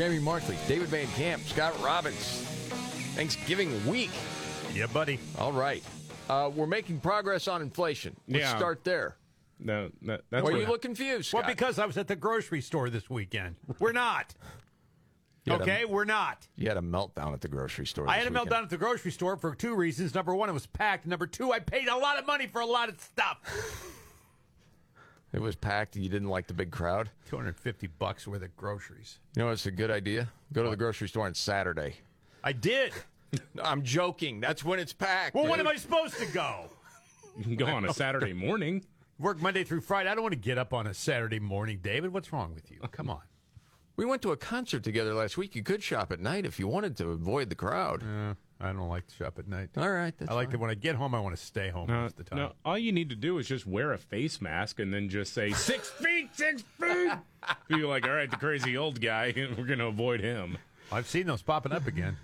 Jamie Markley, David Van Camp, Scott Robbins. Thanksgiving week. Yeah, buddy. All right. Uh, we're making progress on inflation. Let's Yeah. start there. No, no that's Why you look confused, Well, because I was at the grocery store this weekend. We're not. Had a- Okay, we're not. You had a meltdown at the grocery store. I had a weekend. meltdown at the grocery store for two reasons. Number one, it was packed. Number two, I paid a lot of money for a lot of stuff. It was packed. and You didn't like the big crowd. 250 bucks worth of groceries. You know, it's a good idea. Go to the grocery store on Saturday. I did. I'm joking. That's when it's packed. Well, when am I supposed to go? You can go on a Saturday morning. Work Monday through Friday. I don't want to get up on a Saturday morning, David. What's wrong with you? Come on. We went to a concert together last week. You could shop at night if you wanted to avoid the crowd. Uh, I don't like to shop at night. All right. That's I like fine. to when I get home. I want to stay home Uh, most of the time. no, all you need to do is just wear a face mask and then just say six feet, six feet. You're like, all right, the crazy old guy. We're going to avoid him. I've seen those popping up again.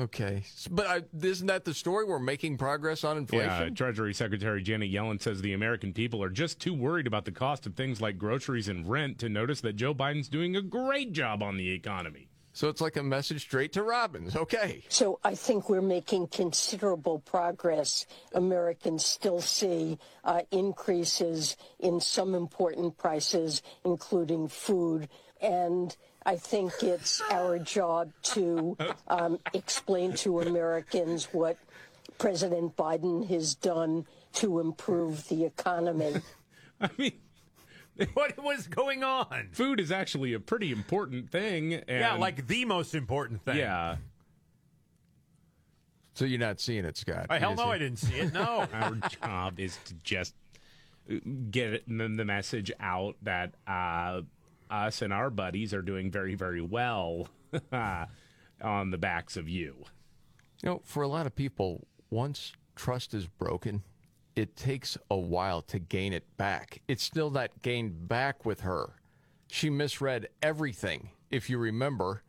Okay. But I, isn't that the story? We're making progress on inflation? Yeah, Treasury Secretary Janet Yellen says the American people are just too worried about the cost of things like groceries and rent to notice that Joe Biden's doing a great job on the economy. So it's like a message straight to Robbins. Okay. So I think we're making considerable progress. Americans still see uh, increases in some important prices, including food. And I think it's our job to um, explain to Americans what President Biden has done to improve the economy. I mean, what was going on? food is actually a pretty important thing. And yeah, like the most important thing. yeah, So you're not seeing it, Scott? Oh, hell You no, see- I didn't see it. No. our job is to just get the the message out that uh, us and our buddies are doing very, very well on the backs of you. You know, for a lot of people, once trust is broken, it takes a while to gain it back. It's still not gained back with her. She misread everything, if you remember.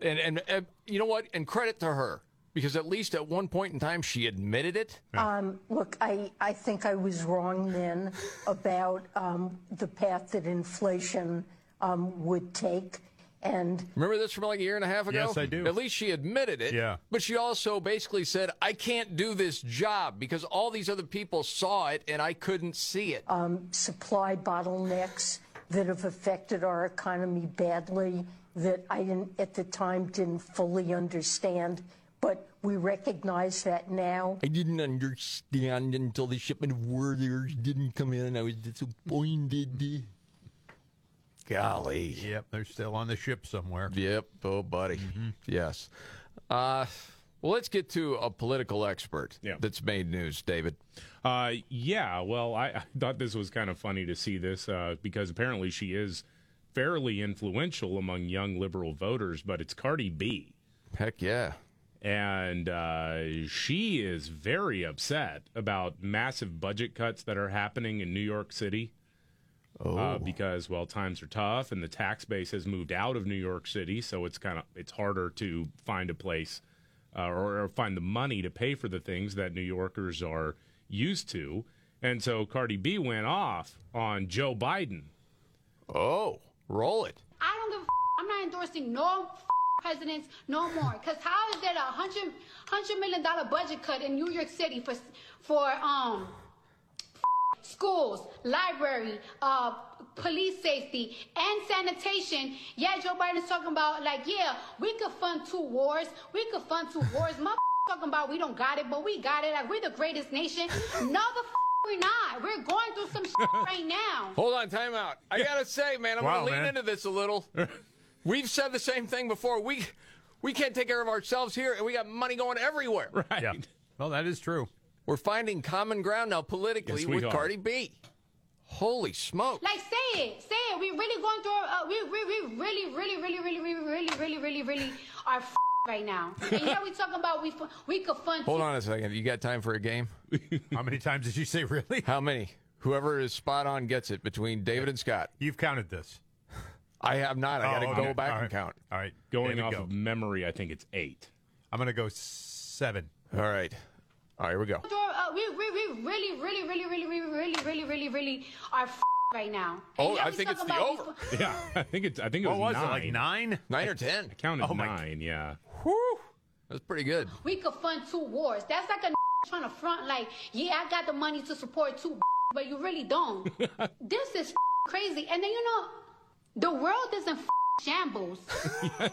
And, and, and you know what? And credit to her, because at least at one point in time, she admitted it. Um, look, I, I think I was wrong then about um, the path that inflation um, would take. And Remember this from like a year and a half ago? Yes, I do. At least she admitted it. Yeah. But she also basically said, I can't do this job because all these other people saw it and I couldn't see it. Um, supply bottlenecks that have affected our economy badly that I didn't, at the time didn't fully understand. But we recognize that now. I didn't understand until the shipment of orders didn't come in and I was disappointed. Golly. yep, they're still on the ship somewhere. Yep. Oh, buddy. Yes. Uh, well, let's get to a political expert Yeah. that's made news, David. Uh, yeah, well, I, I thought this was kind of funny to see this uh, because apparently she is fairly influential among young liberal voters, but it's Cardi B. Heck yeah. and uh, she is very upset about massive budget cuts that are happening in New York City. Oh. Uh, because well, times are tough, and the tax base has moved out of New York City, so it's kind of it's harder to find a place uh, or, or find the money to pay for the things that New Yorkers are used to. And so Cardi B went off on Joe Biden. Oh, roll it. I don't give a f- I'm not endorsing no f- presidents no more. Because how is there a hundred hundred million dollar budget cut in New York City for for um schools, library, uh, police safety, and sanitation. Yeah, Joe Biden's talking about like, yeah, we could fund two wars. We could fund two wars. Mother talking about we don't got it, but we got it. Like we're the greatest nation. No, the f- we're not. We're going through some shit right now. Hold on, time out. I gotta say, man, I'm Wow, gonna lean man. into this a little. We've said the same thing before. We we can't take care of ourselves here, and we got money going everywhere. Right. Yeah. Well, that is true. We're finding common ground now politically Yes, with are. Cardi B. Holy smoke! Like, say it, say it. We really going through. Uh, we, we, we really, really, really, really, really, really, really, really, really are f- right now. And yeah, we talking about we fu- we could fund. Hold on a second. You got time for a game? How many times did you say really? How many? Whoever is spot on gets it between David and Scott. You've counted this. I have not. I got to Oh, go okay. back All and count. All right. Going David, off go. of memory, I think it's eight. I'm going to go seven. All right. All right, here we go. Uh, we, we, we really, really, really, really, really, really, really, really, really are f- right now. And Oh, I think it's the over. fu- Yeah, I think it's. I think it What was, was nine. it, like nine? Nine or ten? I counted Oh, my- Yeah. Whew. That's pretty good. We could fund two wars. That's like a trying to front like, yeah, I got the money to support two, but you really don't. this is crazy. And then you know, the world is in shambles.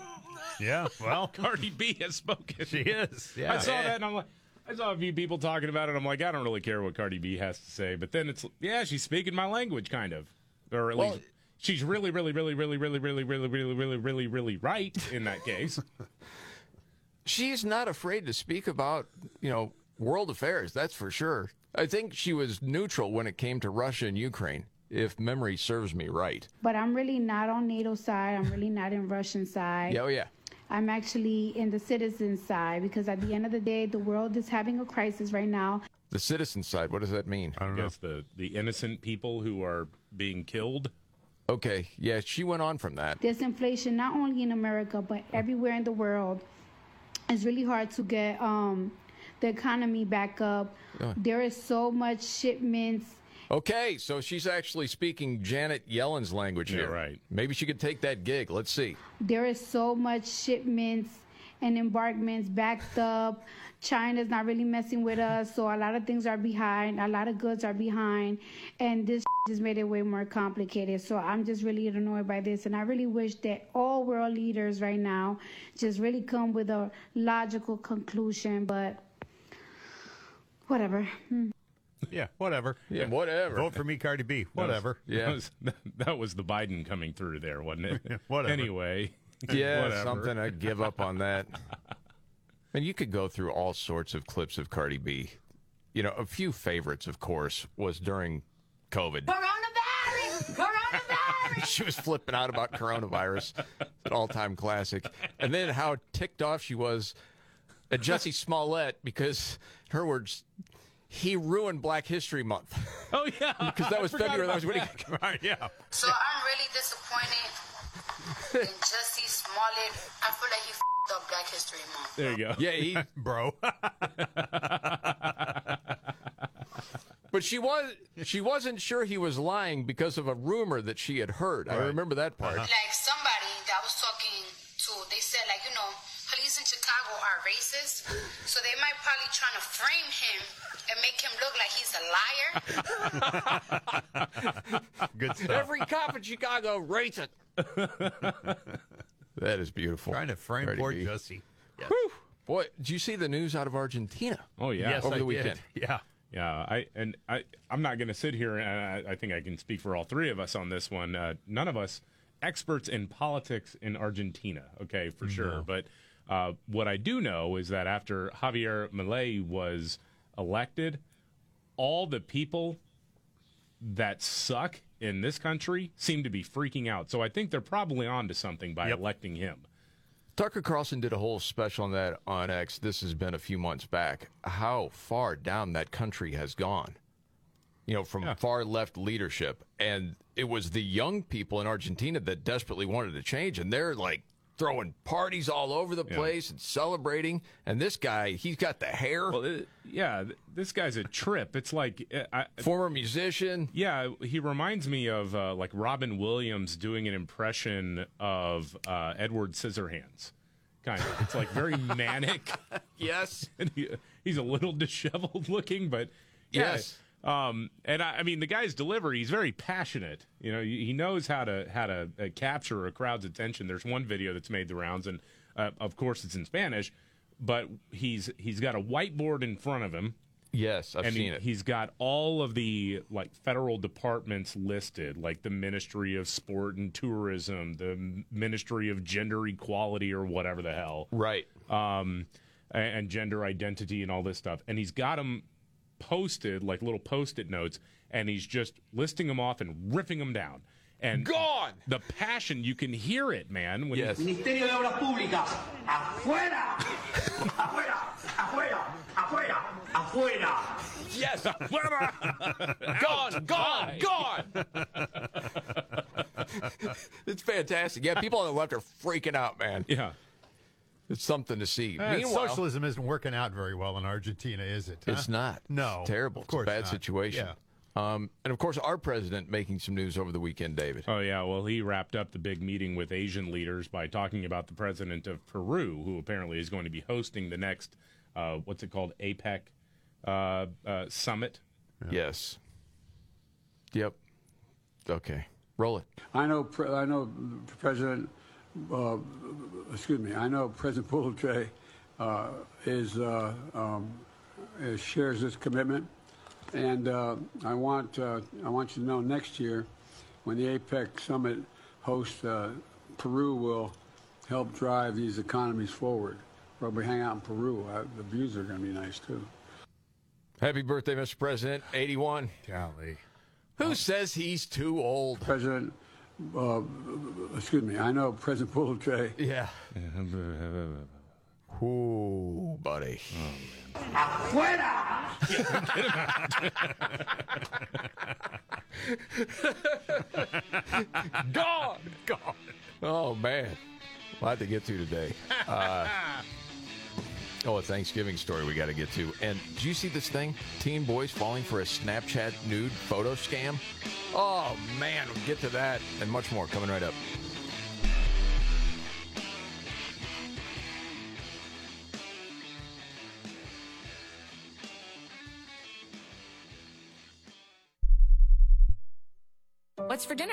Yeah, well, Cardi B has spoken. she is. Yeah. I saw that and I'm like, I saw a few people talking about it. I'm like, I don't really care what Cardi B has to say. But then it's, yeah, she's speaking my language, kind of, or at Well- least she's really, really, really, really, really, really, really, really, really, really, really really right in that case. She's not afraid to speak about, you know, world affairs. That's for sure. I think she was neutral when it came to Russia and Ukraine, if memory serves me right. But I'm really not on NATO side. I'm really not in Russian side. Yeah, oh yeah. I'm actually in the citizen side because at the end of the day, the world is having a crisis right now. The citizen side. What does that mean? I I don't know. guess the the innocent people who are being killed. Okay. Yeah, she went on from that. There's inflation not only in America but everywhere in the world. It's really hard to get um, the economy back up. Yeah. There is so much shipments. Okay, so she's actually speaking Janet Yellen's language Yeah, here. right. Maybe she could take that gig. Let's see. There is so much shipments and embarkments backed up. China's not really messing with us, so a lot of things are behind. A lot of goods are behind, and this just made it way more complicated. So I'm just really annoyed by this, and I really wish that all world leaders right now just really come with a logical conclusion. But whatever. Hmm. Yeah, whatever. Yeah, whatever. Vote for me, Cardi B. Whatever. That Yeah. was, that was the Biden coming through there, wasn't it? Whatever. Anyway. Yeah, whatever. something. I'd give up on that. And you could go through all sorts of clips of Cardi B. You know, a few favorites, of course, was during COVID. Coronavirus! Coronavirus! she was flipping out about coronavirus, an all-time classic. And then how ticked off she was at Jussie Smollett because her words, he ruined Black History Month Oh yeah, because that was February. That was when he, Right, yeah. So I'm really disappointed in Jussie Smollett. I feel like he f***ed up Black History Month. There you go. yeah, he Bro. But she was she wasn't sure he was lying because of a rumor that she had heard. I remember that part. Like somebody that was talking to, they said like, you know, police in Chicago are racist. So they might probably trying to frame him and make him look like he's a liar. Good stuff. Every cop in Chicago racist. that is beautiful. Trying to frame Cardi poor B. Jesse. Whew. Boy, did you see the news out of Argentina? Oh yeah. Yes, over I the did. weekend. Yeah. Yeah, I and I I'm not going to sit here and I, I think I can speak for all three of us on this one. Uh, none of us experts in politics in Argentina, okay, for sure. But uh, what I do know is that after Javier Milei was elected, all the people that suck in this country seem to be freaking out. So I think they're probably on to something by Yep. electing him. Tucker Carlson did a whole special on that on X. This has been a few months back. How far down that country has gone. You know, from Yeah. far left leadership. And it was the young people in Argentina that desperately wanted to change. And they're like throwing parties all over the place and celebrating. And this guy, he's got the hair, Well, it, yeah, this guy's a trip. It's like uh, I, former musician. Yeah, he reminds me of uh, like Robin Williams doing an impression of uh, Edward Scissorhands. Kind of. It's like very manic. Yes. and he, he's a little disheveled looking, but yeah. Yes. Um, and I, I mean, the guy's delivery, he's very passionate. You know, he knows how to how to uh, capture a crowd's attention. There's one video that's made the rounds, and uh, of course it's in Spanish, but he's he's got a whiteboard in front of him, Yes, I've and seen he, it. he's got all of the like federal departments listed, like the Ministry of Sport and Tourism, the Ministry of Gender Equality, or whatever the hell, right. um, a- and gender identity and all this stuff. And he's got them posted like little post-it notes, and he's just listing them off and ripping them down. And gone. The passion you can hear it, man. When yes. Ministerio de Obras Públicas, afuera, afuera, afuera, afuera, afuera. Yes, afuera. gone, gone, gone. it's fantastic. Yeah, people on the left are freaking out, man. Yeah. It's something to see. Eh, Meanwhile, socialism isn't working out very well in Argentina, is it? huh? it's not. No. It's terrible. Of course it's a bad not. situation. Yeah. Um, and of course, our president making some news over the weekend, David. Oh yeah, well he wrapped up the big meeting with Asian leaders by talking about the president of Peru, who apparently is going to be hosting the next, uh, what's it called, APEC uh, uh, summit. Yes. Yep. Okay. Roll it. I know, Pre- I know, President. Uh, excuse me. I know President Pulte uh, is, uh, um, is shares this commitment, and uh, I want uh, I want you to know next year, when the APEC summit hosts, uh, Peru will help drive these economies forward. We'll be hang out in Peru. Uh, the views are going to be nice too. Happy birthday, Mr. President. 81. Golly. Who says he's too old? President. Uh, excuse me. I know President Pulte. Yeah. Ooh, buddy. Oh, Afuera! gone. Gone. Oh, man. A lot to get to today. Uh, oh, a Thanksgiving story we got to get to. And do you see this thing? Teen boys falling for a Snapchat nude photo scam? Oh, man. We'll get to that and much more coming right up.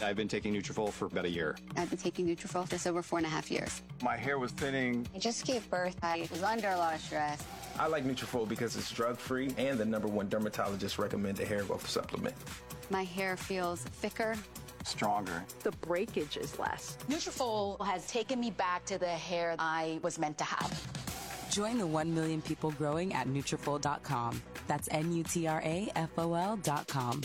I've been taking Nutrafol for about a year. I've been taking Nutrafol just over four and a half years. My hair was thinning. I just gave birth. I was under a lot of stress. I like Nutrafol because it's drug-free and the number one dermatologist recommended hair growth supplement. My hair feels thicker. Stronger. The breakage is less. Nutrafol has taken me back to the hair I was meant to have. Join the 1 million people growing at Nutrafol.com. That's N-U-T-R-A-F-O-L dot com.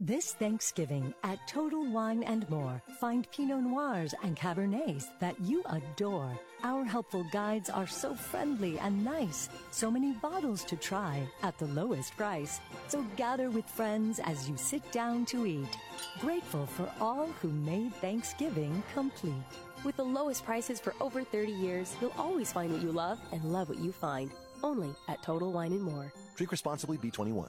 This Thanksgiving at Total Wine and More, find Pinot Noirs and Cabernets that you adore. Our helpful guides are so friendly and nice. So many bottles to try at the lowest price. So gather with friends as you sit down to eat. Grateful for all who made Thanksgiving complete. With the lowest prices for over 30 years, you'll always find what you love and love what you find. Only at Total Wine and More. Drink responsibly, B21.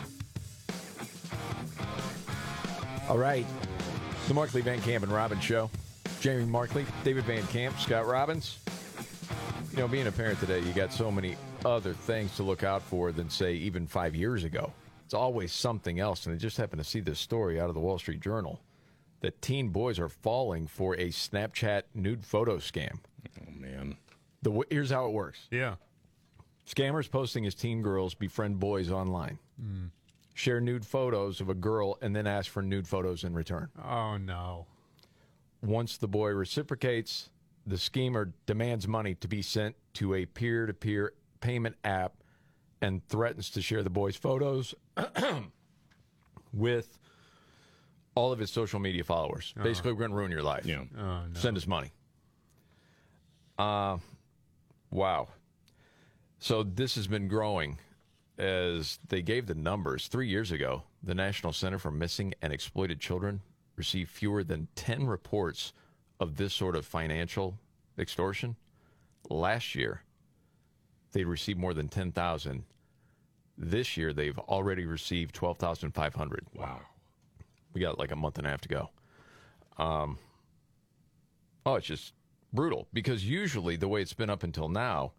All right. The Markley Van Camp and Robbins Show. Jamie Markley, David Van Camp, Scott Robbins. You know, being a parent today, you got so many other things to look out for than, say, even five years ago. It's always something else. And I just happened to see this story out of the Wall Street Journal that teen boys are falling for a Snapchat nude photo scam. Oh, man. The, here's how it works. Yeah. Scammers posting as teen girls befriend boys online. Mm. Share nude photos of a girl and then ask for nude photos in return. Oh, no. Once the boy reciprocates, the schemer demands money to be sent to a peer to peer payment app and threatens to share the boy's photos with all of his social media followers. Uh-huh. Basically, we're going to ruin your life. Yeah. Oh, no. Send us money. Uh, wow. So this has been growing as they gave the numbers. Three years ago, the National Center for Missing and Exploited Children received fewer than 10 reports of this sort of financial extortion. Last year, they received more than 10,000. This year, they've already received 12,500. Wow. We got like a month and a half to go. Um, oh, it's just brutal because usually the way it's been up until now,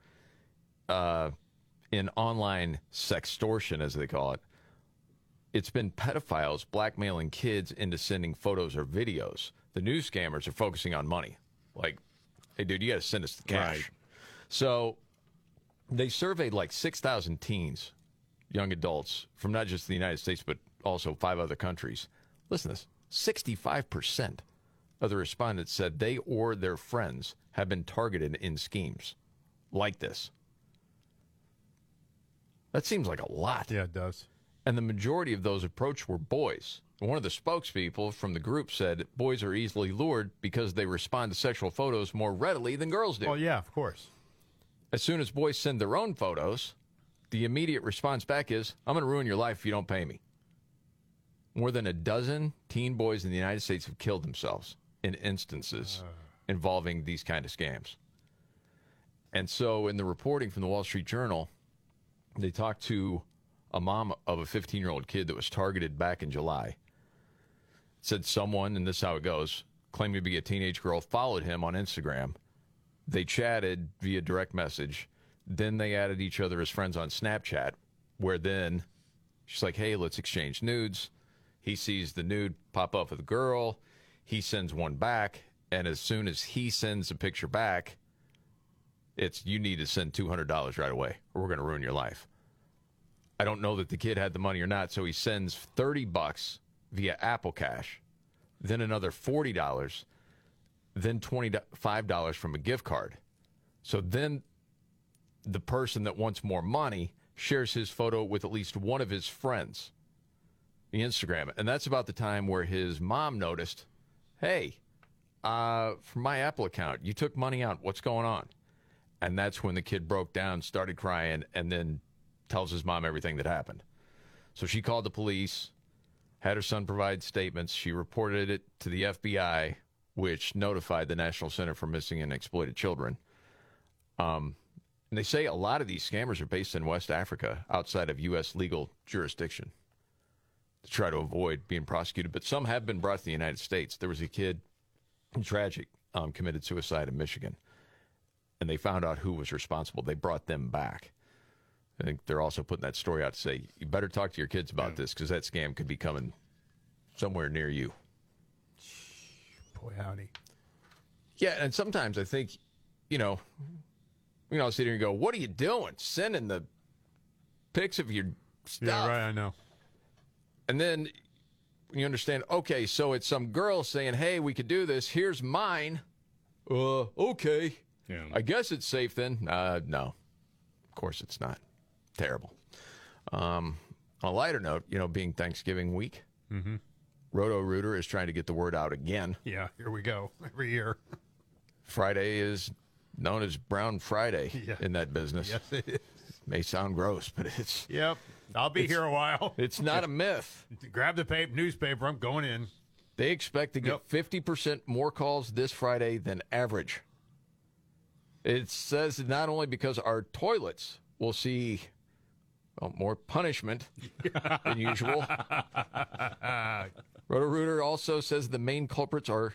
uh, in online sextortion, as they call it, it's been pedophiles blackmailing kids into sending photos or videos. The new scammers are focusing on money. Like, hey, dude, you got to send us the cash. Right. So they surveyed like 6,000 teens, young adults, from not just the United States, but also five other countries. Listen to this 65% of the respondents said they or their friends have been targeted in schemes like this. That seems like a lot. Yeah, it does. And the majority of those approached were boys. One of the spokespeople from the group said boys are easily lured because they respond to sexual photos more readily than girls do. Well, yeah, of course. As soon as boys send their own photos, the immediate response back is, I'm going to ruin your life if you don't pay me. More than a dozen teen boys in the United States have killed themselves in instances uh. involving these kind of scams. And so, in the reporting from the Wall Street Journal, they talked to a mom of a 15 year old kid that was targeted back in July. Said someone, and this is how it goes, claiming to be a teenage girl, followed him on Instagram. They chatted via direct message. Then they added each other as friends on Snapchat, where then she's like, hey, let's exchange nudes. He sees the nude pop up with a girl. He sends one back. And as soon as he sends a picture back, it's you need to send $200 right away or we're going to ruin your life. I don't know that the kid had the money or not, so he sends 30 bucks via Apple Cash, then another $40, then $25 from a gift card. So then the person that wants more money shares his photo with at least one of his friends, the Instagram. And that's about the time where his mom noticed, hey, uh, from my Apple account, you took money out. What's going on? And that's when the kid broke down, started crying, and then tells his mom everything that happened. So she called the police, had her son provide statements. She reported it to the FBI, which notified the National Center for Missing and Exploited Children. Um, and they say a lot of these scammers are based in West Africa, outside of U.S. legal jurisdiction, to try to avoid being prosecuted. But some have been brought to the United States. There was a kid, tragic, um, committed suicide in Michigan, and they found out who was responsible. They brought them back. I think they're also putting that story out to say you better talk to your kids about this because that scam could be coming somewhere near you. Boy, howdy. Yeah, and sometimes I think, you know, you know, sit here and go, "What are you doing? Sending the pics of your stuff?" Yeah, right. I know. And then you understand. Okay, so it's some girl saying, "Hey, we could do this. Here's mine." Uh, okay. Yeah. I guess it's safe then. Uh, no, of course it's not. Terrible. Um, on a lighter note, you know, being Thanksgiving week, Mhm. Roto Rooter is trying to get the word out again. Yeah, here we go. Every year. Friday is known as Brown Friday Yeah. in that business. Yes, it is. May sound gross, but it's Yep. I'll be here a while. it's not a myth. Grab the paper, newspaper. I'm going in. They expect to get 50% more calls this Friday than average. It says not only because our toilets will see well, more punishment than usual. Roto-Rooter also says the main culprits are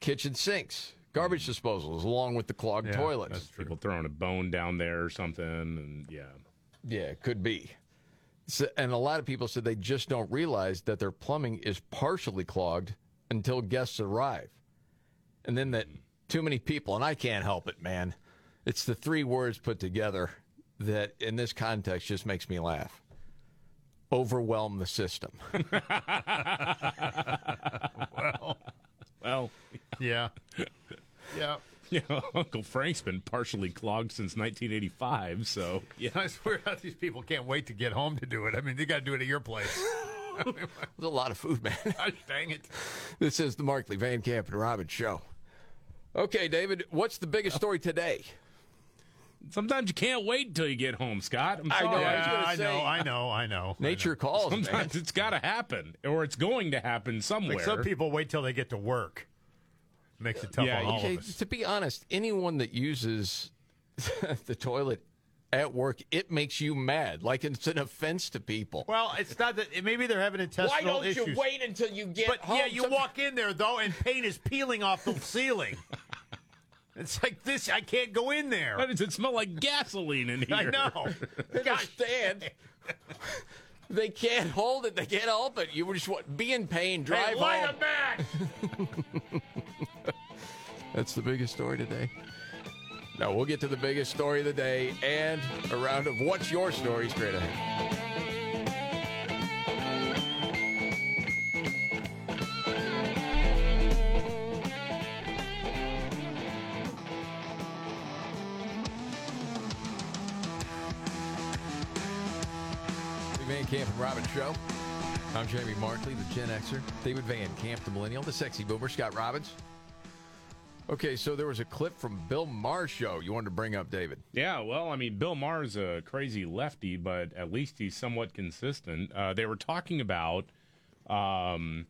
kitchen sinks, garbage mm. disposals, along with the clogged Yeah, toilets. People throwing a bone down there or something, and yeah. Yeah, it could be. So, and a lot of people said they just don't realize that their plumbing is partially clogged until guests arrive. And then that too many people, and I can't help it, man. It's the three words put together that in this context just makes me laugh. Overwhelm the system. well, well, yeah, yeah. You know, Uncle Frank's been partially clogged since 1985, so yeah. I swear how these people can't wait to get home to do it. I mean, they got to do it at your place. There's a lot of food, man. Gosh, dang it. This is the Markley Van Camp and Robbins show. Okay, David, what's the biggest story today? Sometimes you can't wait until you get home, Scott. I'm I know, sorry. I was gonna I know, I know, I know. Nature calls, man. Sometimes it's got to happen, or it's going to happen somewhere. Like some people wait till they get to work. Makes it tough Yeah, on all Okay, of us. to be honest, anyone that uses the toilet at work, it makes you mad. Like it's an offense to people. Well, it's not that. Maybe they're having a test. Why don't issues. you wait until you get But home? yeah, you Some- walk in there though, and paint is peeling off the ceiling. It's like this. I can't go in there. Why does it smell like gasoline in here? I know. understand. they can't hold it. They can't help it. You just want be in pain. Drive Hey, light home. a match. That's the biggest story today. Now we'll get to the biggest story of the day and a round of what's your story straight ahead. Van Camp and Robbins Show. I'm Jamie Markley, the Gen Xer. David Van Camp, the Millennial, the Sexy Boomer, Scott Robbins. Okay, so there was a clip from Bill Maher's show you wanted to bring up, David. Yeah, well, I mean, Bill Maher's a crazy lefty, but at least he's somewhat consistent. Uh, they were talking about um,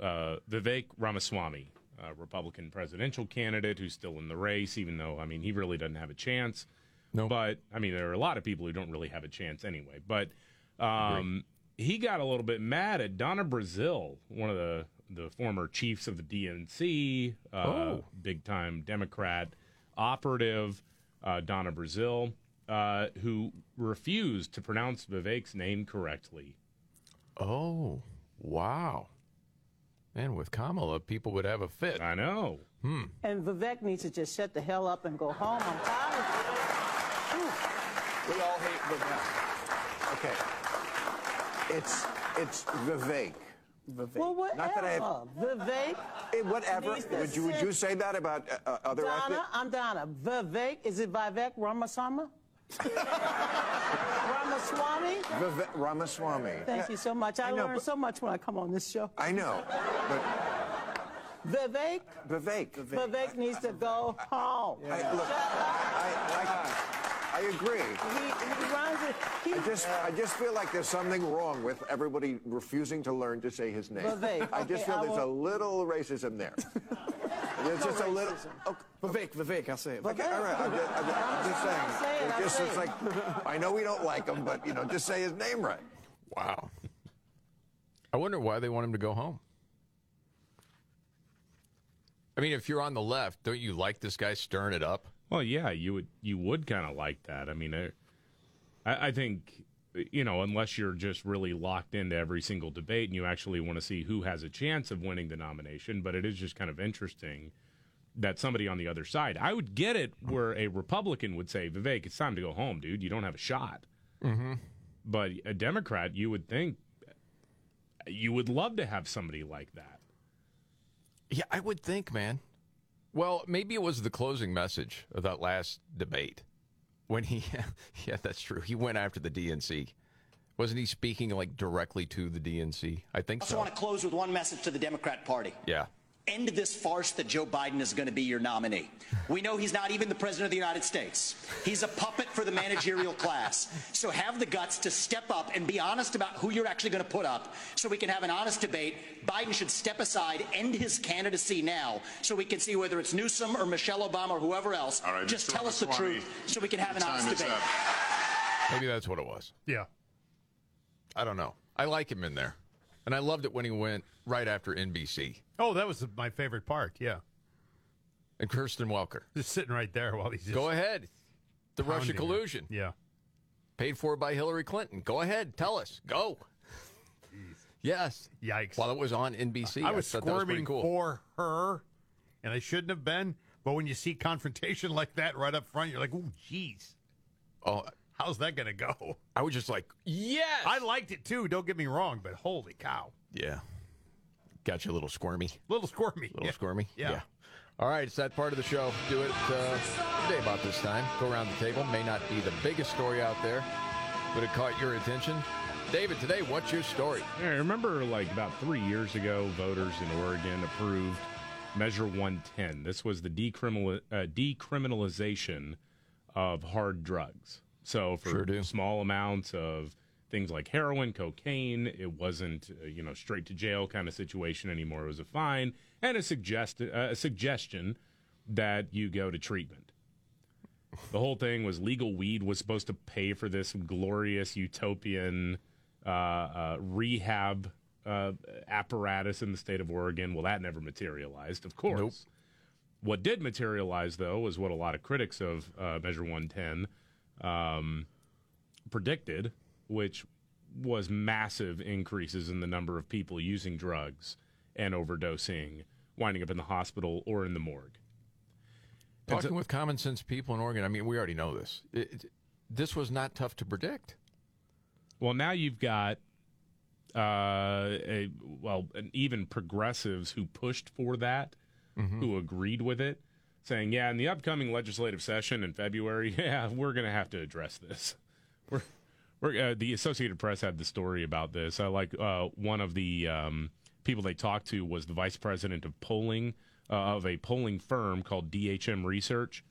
uh, Vivek Ramaswamy, a Republican presidential candidate who's still in the race, even though, I mean, he really doesn't have a chance. No. But, I mean, there are a lot of people who don't really have a chance anyway. But um, he got a little bit mad at Donna Brazile, one of the, the former chiefs of the DNC, uh, Oh. big time Democrat operative, uh, Donna Brazile, uh, who refused to pronounce Vivek's name correctly. Oh, wow. And with Kamala, people would have a fit. I know. Hmm. And Vivek needs to just shut the hell up and go home. I'm tired of it. We all hate Vivek. Okay. It's it's Vivek. Vivek. Well, whatever. Not that I have. Vivek. Eh, whatever. Would you would you say that about uh, uh, other ethnic? Donna, I'm Donna. Vivek, is it Vivek Ramaswamy? Ramaswamy? Vivek Ramaswamy. Thank you so much. I, I know, learn so much when I come on this show. I know, but Vivek? Vivek. Vivek needs to go home. I, look, I, I, I agree. He, he runs it. He, I just, I just feel like there's something wrong with everybody refusing to learn to say his name. Vivek, I just okay, feel I there's a little racism there. There's No just a little. Okay, Vivek, Vivek, I'll say it. Okay, all right. I'm just, I'm just- I'm just saying. I'll say it, It I'll just say it's it. like, I know we don't like him, but you know, just say his name right. Wow. I wonder why they want him to go home. I mean, if you're on the left, don't you like this guy stirring it up? Well, yeah, you would you would kind of like that. I mean, uh, I, I think you know, unless you're just really locked into every single debate and you actually want to see who has a chance of winning the nomination. But it is just kind of interesting that somebody on the other side. I would get it where a Republican would say, "Vivek, it's time to go home, dude. You don't have a shot." Mm-hmm. But a Democrat, you would think you would love to have somebody like that. Yeah, I would think, man. Well, maybe it was the closing message of that last debate when he, yeah, that's true. He went after the DNC. Wasn't he speaking like directly to the DNC? I think so? I also so. want to close with one message to the Democrat Party. Yeah. End this farce that Joe Biden is going to be your nominee. We know he's not even the president of the United States. He's a puppet for the managerial class. So have the guts to step up and be honest about who you're actually going to put up so we can have an honest debate. Biden should step aside, end his candidacy now so we can see whether it's Newsom or Michelle Obama or whoever else. All right, Just Mr. tell us the truth so we can have an honest debate. up. Maybe that's what it was. Yeah. I don't know. I like him in there. And I loved it when he went right after NBC. Oh, that was my favorite part. Yeah. And Kristen Welker. Just sitting right there while he's just Go ahead. The Russia her. collusion. Yeah. Paid for by Hillary Clinton. Go ahead. Tell us. Go. Yes. Yikes. While it was on NBC. I was that was pretty squirming cool. for her, and I shouldn't have been. But when you see confrontation like that right up front, you're like, oh, jeez, Oh, how's that gonna go?" I was just like, yes. I liked it too. Don't get me wrong, but holy cow, Yeah. Got you a little squirmy. little squirmy, little Yeah. squirmy. Yeah. All right, it's that part of the show. Do it uh, today about this time. Go around the table. May not be the biggest story out there, but it caught your attention. David, today, what's your story? Yeah, I remember like about three years ago, voters in Oregon approved Measure 110. This was the decriminal, uh, decriminalization of hard drugs. So for Sure small amounts of things like heroin, cocaine, it wasn't uh, you know straight to jail kind of situation anymore. It was a fine and a suggest uh, a suggestion that you go to treatment. The whole thing was legal weed was supposed to pay for this glorious utopian uh, uh, rehab uh, apparatus in the state of Oregon. Well, that never materialized, of course. Nope. What did materialize, though, was what a lot of critics of uh, Measure 110 um, predicted, which was massive increases in the number of people using drugs and overdosing, winding up in the hospital or in the morgue. Talking so- with common sense people in Oregon, I mean, we already know this. It, it- this was not tough to predict. Well, now you've got uh, a well, even progressives who pushed for that, who agreed with it, saying, "Yeah, in the upcoming legislative session in February, yeah, we're going to have to address this." We're uh, the Associated Press had the story about this. I like uh, one of the um, people they talked to was the vice president of polling uh, of a polling firm called DHM Research.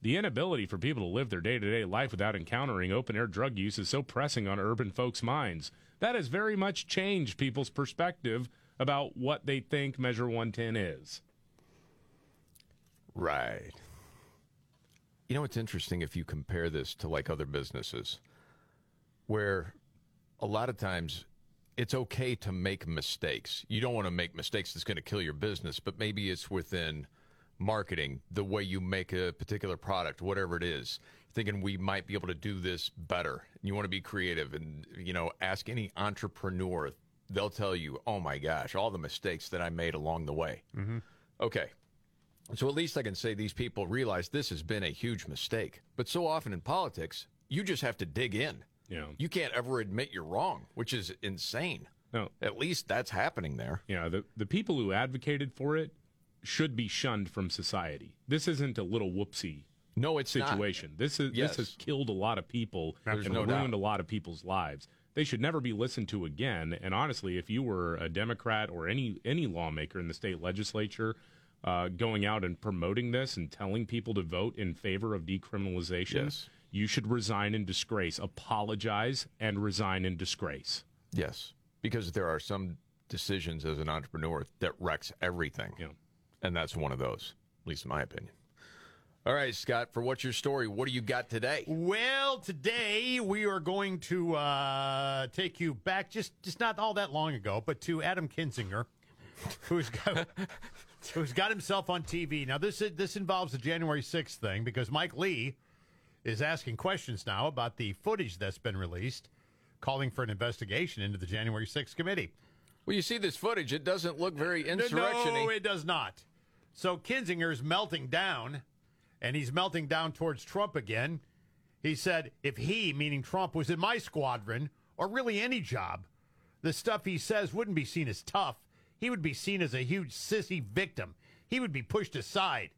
The inability for people to live their day to day life without encountering open air drug use is so pressing on urban folks' minds. That has very much changed people's perspective about what they think Measure 110 is. Right. You know, it's interesting if you compare this to like other businesses where a lot of times it's okay to make mistakes. You don't want to make mistakes that's going to kill your business, but maybe it's within marketing, the way you make a particular product, whatever it is. Thinking we might be able to do this better. You want to be creative and, you know, ask any entrepreneur. They'll tell you, oh my gosh, all the mistakes that I made along the way. Mm-hmm. Okay. So at least I can say these people realize this has been a huge mistake. But so often in politics, you just have to dig in. Yeah. You can't ever admit you're wrong, which is insane. No. At least that's happening there. Yeah, the, the people who advocated for it should be shunned from society. This isn't a little whoopsie no, it's not. situation. This is Yes. this has killed a lot of people There's and no ruined doubt. a lot of people's lives. They should never be listened to again. And honestly, if you were a Democrat or any any lawmaker in the state legislature uh, going out and promoting this and telling people to vote in favor of decriminalization, Yes. You should resign in disgrace, apologize, and resign in disgrace. Yes. Because there are some decisions as an entrepreneur that wrecks everything. Yeah. And that's one of those, at least in my opinion. All right, Scott, for what's your story? What do you got today? Well, today we are going to uh, take you back just just not all that long ago, but to Adam Kinzinger, who's got who's got himself on TV. Now this this involves the January 6th thing because Mike Lee is asking questions now about the footage that's been released, calling for an investigation into the January 6th committee. Well, you see this footage, it doesn't look very insurrection No, it does not. So Kinzinger is melting down, and he's melting down towards Trump again. He said, if he, meaning Trump, was in my squadron, or really any job, the stuff he says wouldn't be seen as tough. He would be seen as a huge sissy victim. He would be pushed aside.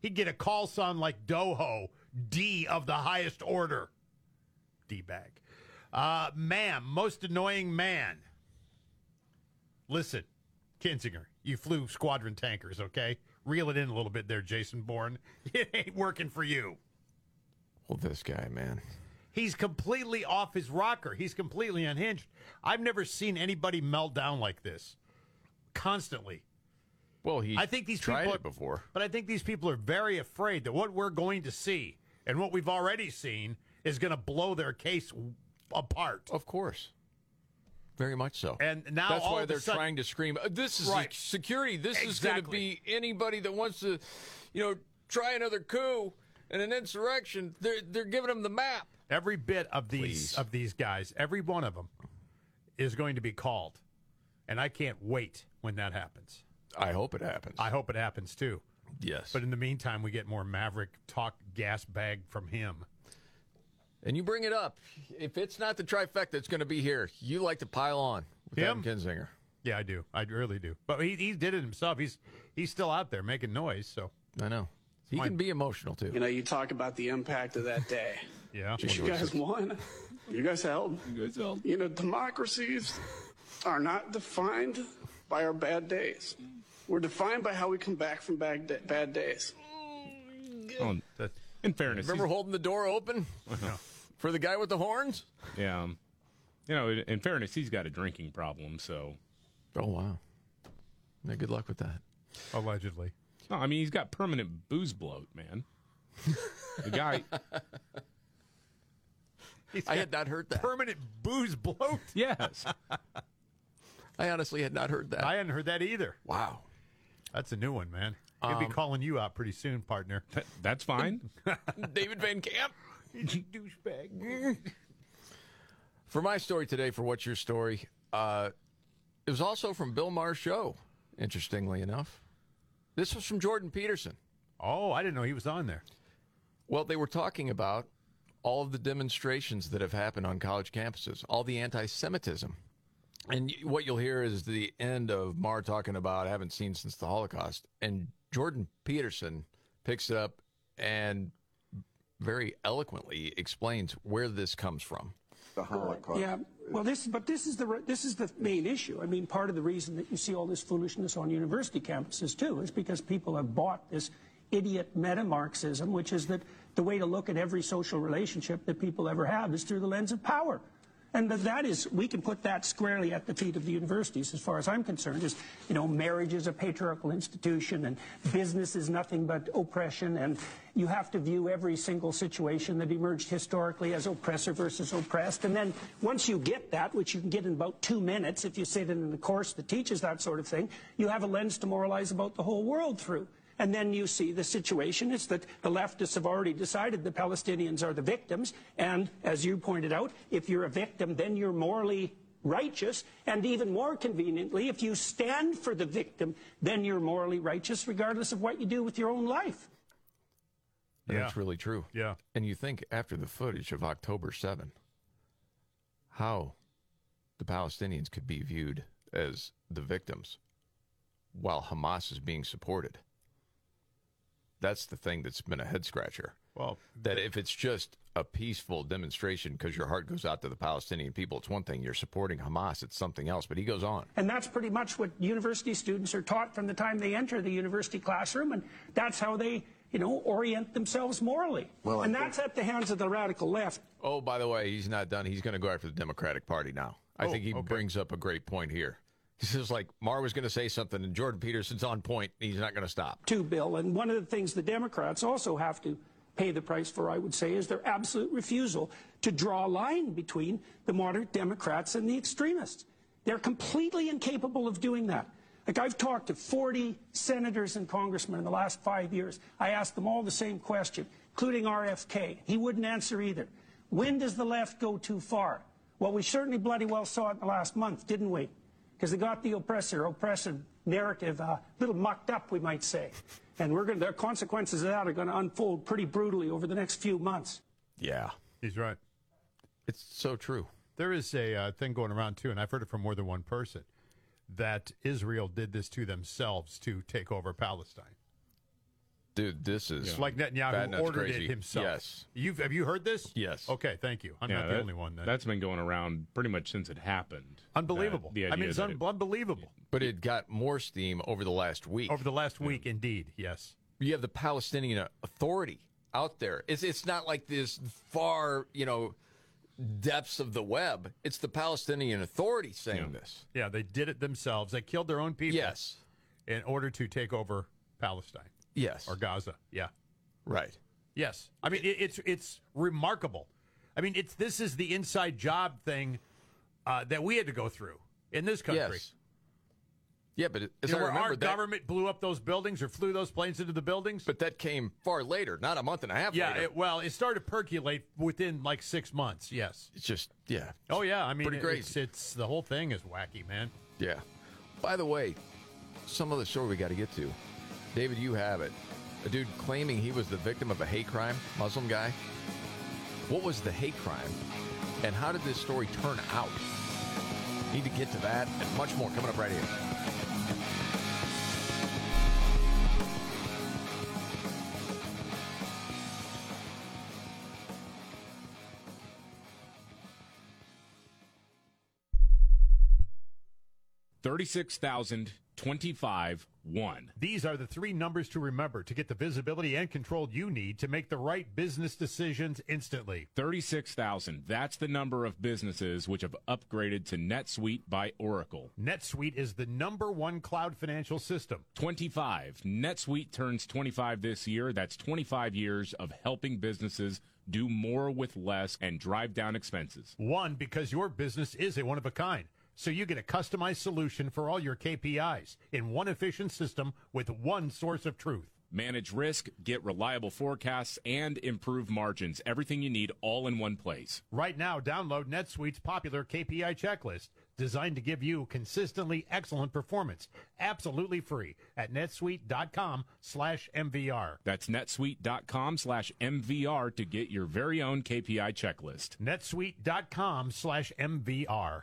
He'd get a call sign like Doho, D of the highest order. D bag. Uh, ma'am, most annoying man. Listen, Kinzinger, you flew squadron tankers, okay? Reel it in a little bit there, Jason Bourne. It ain't working for you. Well, this guy, man. He's completely off his rocker. He's completely unhinged. I've never seen anybody melt down like this. Constantly. Well, he I think these tried people it before. But I think these people are very afraid that what we're going to see and what we've already seen is going to blow their case apart. Of course. Very much so. And now that's all why they're sudden- trying to scream. "Uh, This is Right. security. This is going to be anybody that wants to, you know, try another coup and an insurrection. They're they're giving them the map. Every bit of these Please. of these guys, every one of them, is going to be called, and I can't wait when that happens. I hope it happens. I hope it happens too. Yes. But in the meantime, we get more Maverick talk gas bag from him. and you bring it up. If it's not the trifecta, it's going to be here. You like to pile on with Him? Adam Kinzinger. Yeah, I do. I really do. But he he did it himself. He's he's still out there making noise. So I know. He Fine. can be emotional too. You know, you talk about the impact of that day. yeah, But you guys won. You guys held. You guys held. You know, democracies are not defined by our bad days. We're defined by how we come back from bad, da- bad days. Oh, in fairness, Remember he's- holding the door open for the guy with the horns? yeah, um, you know, in, in fairness, he's got a drinking problem, so. Oh wow. Yeah, good luck with that. allegedly. No, I mean he's got permanent booze bloat, man. The guy, I had not heard that. Permanent booze bloat. yes, I honestly had not heard that. I hadn't heard that either. wow. That's a new one, man. He'll be Um, calling you out pretty soon, partner. that- that's fine. David Van Camp. Douchebag. For my story today, for what's your story, uh, it was also from Bill Maher's show. Interestingly enough, this was from Jordan Peterson. Oh, I didn't know he was on there. Well, they were talking about all of the demonstrations that have happened on college campuses, all the anti-Semitism, and what you'll hear is the end of Maher talking about I haven't seen since the Holocaust, and Jordan Peterson picks it up and very eloquently explains where this comes from. The Holocaust. Yeah, well, this, but this is the this is the main issue. I mean, part of the reason that you see all this foolishness on university campuses too is because people have bought this idiot meta-Marxism, which is that the way to look at every social relationship that people ever have is through the lens of power. And that is, we can put that squarely at the feet of the universities, as far as I'm concerned, is, you know, marriage is a patriarchal institution and business is nothing but oppression and you have to view every single situation that emerged historically as oppressor versus oppressed. And then once you get that, which you can get in about two minutes if you sit in a course that teaches that sort of thing, you have a lens to moralize about the whole world through. And then you see the situation is that the leftists have already decided the Palestinians are the victims. And as you pointed out, if you're a victim, then you're morally righteous. And even more conveniently, if you stand for the victim, then you're morally righteous, regardless of what you do with your own life. Yeah. That's really true. Yeah. And you think after the footage of October 7, how the Palestinians could be viewed as the victims while Hamas is being supported. That's the thing that's been a head scratcher. Well, that if it's just a peaceful demonstration because your heart goes out to the Palestinian people, it's one thing. You're supporting Hamas, it's something else. But he goes on. And that's pretty much what university students are taught from the time they enter the university classroom, and that's how they, you know, orient themselves morally. Well, and think- that's at the hands of the radical left. Oh, by the way, he's not done. He's going to go after the Democratic Party now. I Oh, think he okay. brings up a great point here. He is like, Maher was going to say something, and Jordan Peterson's on point, and he's not going to stop. too, Bill. And one of the things the Democrats also have to pay the price for, I would say, is their absolute refusal to draw a line between the moderate Democrats and the extremists. They're completely incapable of doing that. Like, I've talked to 40 senators and congressmen in the last five years. I asked them all the same question, including RFK. He wouldn't answer either. When does the left go too far? Well, we certainly bloody well saw it in the last month, didn't we? Because they got the oppressor, oppressive narrative a little mucked up, we might say. And we're going the consequences of that are going to unfold pretty brutally over the next few months. Yeah. He's right. It's so true. There is a uh, thing going around too, and I've heard it from more than one person that Israel did this to themselves to take over Palestine. Dude, this is Like Netanyahu bad ordered crazy. it himself. Yes. You've have you heard this? Yes. Okay, thank you. I'm Yeah, not the that- only one. Then. That's been going around pretty much since it happened. unbelievable. That- the I mean, it's un- it- unbelievable. But it got more steam over the last week. Over the last week, indeed, yes. You have the Palestinian Authority out there. It's it's not like this far, you know, depths of the web. It's the Palestinian Authority saying this. Yeah, they did it themselves. They killed their own people. Yes. In order to take over Palestine. Yes. Or Gaza. Yeah. Right. Yes. I mean, it, it's it's remarkable. I mean, it's this is the inside job thing uh, that we had to go through in this country. Yes. Yeah, but it- as You know, I remember our that, government blew up those buildings or flew those planes into the buildings. but that came far later, not a month and a half yeah, it, well, it started to percolate within like six months. Yes. it's just yeah. Oh yeah. I mean, Pretty it- crazy. It's, it's the whole thing is wacky, man. Yeah. By the way, some other story we got to get to. David, you have it. A dude claiming he was the victim of a hate crime, Muslim guy. What was the hate crime? And how did this story turn out? Need to get to that and much more coming up right here. Thirty-six thousand 25 1. These are the three numbers to remember to get the visibility and control you need to make the right business decisions instantly. 36,000. That's the number of businesses which have upgraded to NetSuite by Oracle. NetSuite is the number one cloud financial system. 25. NetSuite turns 25 this year. That's 25 years of helping businesses do more with less and drive down expenses. One, because your business is a one of a kind. So you get a customized solution for all your KPIs in one efficient system with one source of truth. Manage risk, get reliable forecasts, and improve margins. Everything you need all in one place. Right now, download NetSuite's popular KPI checklist designed to give you consistently excellent performance, absolutely free at netsuite.com slash MVR. That's netsuite.com slash MVR to get your very own KPI checklist. netsuite.com slash MVR.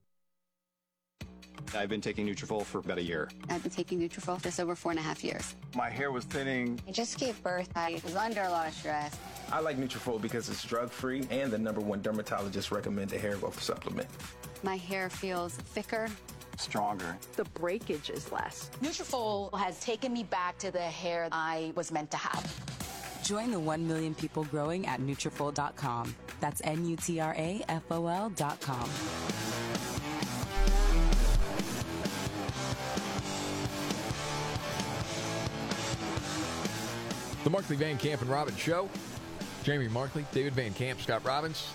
I've been taking Nutrafol for about a year. I've been taking Nutrafol just over four and a half years. My hair was thinning. I just gave birth. I was under a lot of stress. I like Nutrafol because it's drug-free and the number one dermatologist recommended hair growth supplement. My hair feels thicker. Stronger. The breakage is less. Nutrafol has taken me back to the hair I was meant to have. Join the 1 million people growing at Nutrafol.com. That's N-U-T-R-A-F-O-L The Markley Van Camp and Robbins Show. Jamie Markley, David Van Camp, Scott Robbins.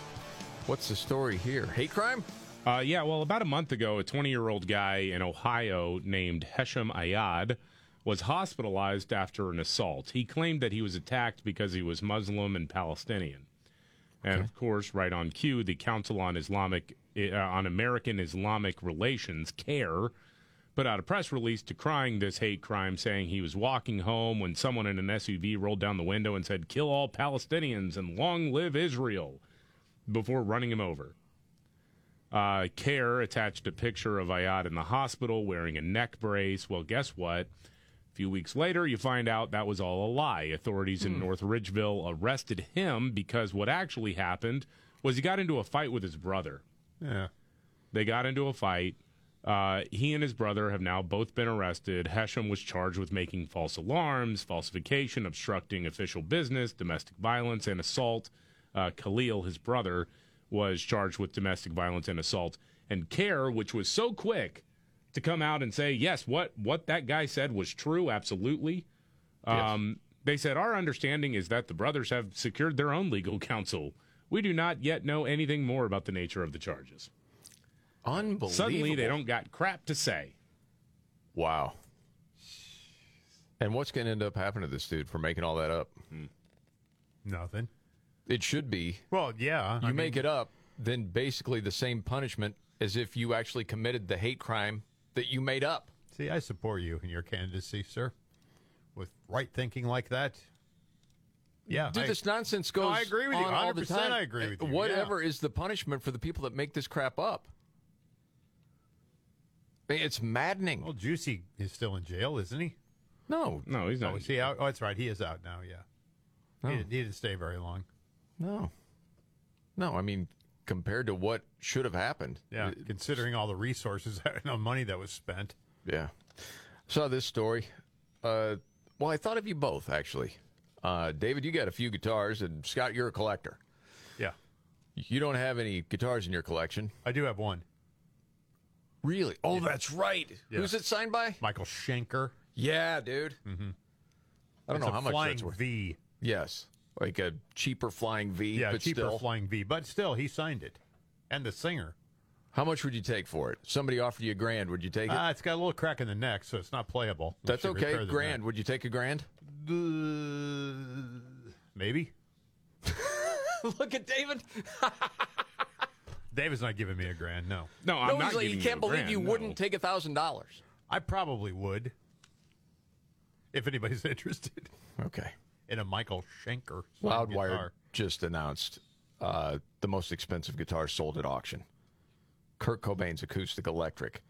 What's the story here? Hate crime? Uh, yeah, well, about a month ago, a 20 year old guy in Ohio named Hesham Ayad was hospitalized after an assault. He claimed that he was attacked because he was Muslim and Palestinian. And of course, right on cue, the Council on Islamic uh, on American Islamic Relations, CAIR, put out a press release decrying this hate crime, saying he was walking home when someone in an SUV rolled down the window and said, "Kill all Palestinians and long live Israel," before running him over. Uh, CAIR attached a picture of Ayad in the hospital wearing a neck brace. Well, guess what? A few weeks later, you find out that was all a lie. Authorities in North Ridgeville arrested him because what actually happened was he got into a fight with his brother. Yeah. They got into a fight. Uh, he and his brother have now both been arrested. Hesham was charged with making false alarms, falsification, obstructing official business, domestic violence, and assault. Uh, Khalil, his brother, was charged with domestic violence and assault. And CAIR, which was so quick to come out and say, yes, what, what that guy said was true, absolutely. Um, They said, Our understanding is that the brothers have secured their own legal counsel. We do not yet know anything more about the nature of the charges. Unbelievable. Suddenly, they don't got crap to say. Wow. And what's going to end up happening to this dude for making all that up? Nothing. It should be. Well, yeah. You I make mean- it up, then basically the same punishment as if you actually committed the hate crime that you made up. See, I support you in your candidacy, sir. With right thinking like that. Yeah. Dude, I- this nonsense No, goes I agree with you. on all the 100% time. I agree with you. Whatever is the punishment for the people that make this crap up. I mean, It's maddening. Well, Jussie is still in jail, isn't he? No. No, he's not. Oh, is he out? Oh, that's right. He is out now, yeah. Oh. He, didn't, he didn't stay very long. No. No, I mean, compared to what should have happened. Yeah, considering all the resources and the money that was spent. Yeah. Saw this story. Uh, well, I thought of you both, actually. Uh, David, you got a few guitars, and Scott, you're a collector. Yeah. You don't have any guitars in your collection. I do have one. Really? Oh, that's right. Yeah. Who's it signed by? Michael Schenker. Yeah, dude. Mm-hmm. I don't It's know how much that's worth. V. Yes. Like a cheaper flying V, Yeah, but cheaper still. flying V. But still, he signed it. And the singer. How much would you take for it? Somebody offered you a grand. Would you take it? Ah, it's got a little crack in the neck, so it's not playable. That's okay. Grand. Would you take a grand? neck. Maybe. Look at David. David's not giving me a grand, no. No, I'm no, not he's like, giving you you can't a believe grand, you no. wouldn't take a thousand dollars. I probably would. if anybody's interested Okay. in a Michael Schenker slide Loudwire guitar. just announced uh, the most expensive guitar sold at auction. Kurt Cobain's acoustic electric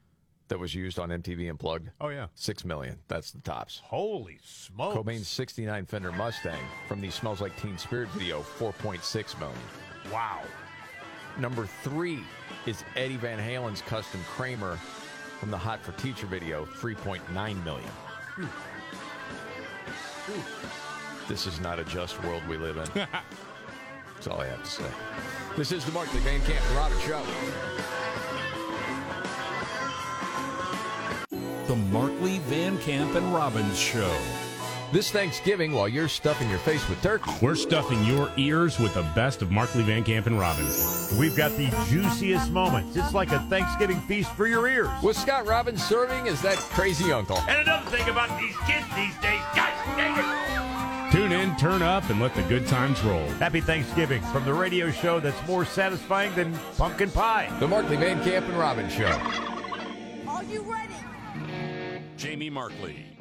that was used on MTV Unplugged. Oh, yeah. Six million. That's the tops. Holy smokes! Cobain's '69 Fender Mustang from the "Smells Like Teen Spirit" video, 4.6 million. Wow. Number three is Eddie Van Halen's custom Kramer from the "Hot for Teacher" video, 3.9 million. This is not a just world we live in. That's all I have to say. This is the Markley Van Camp and Robbins Show. The Markley, Van Camp, and Robbins Show. This Thanksgiving, while you're stuffing your face with turkey, We're stuffing your ears with the best of Markley Van Camp and Robbins. We've got the juiciest moments. It's like a Thanksgiving feast for your ears. with Scott Robbins serving as that crazy uncle. And another thing about these kids these days, gosh dang it! Tune in, turn up, and let the good times roll. Happy Thanksgiving from the radio show that's more satisfying than pumpkin pie. The Markley Van Camp and Robbins Show. Are you ready? Jamie Markley,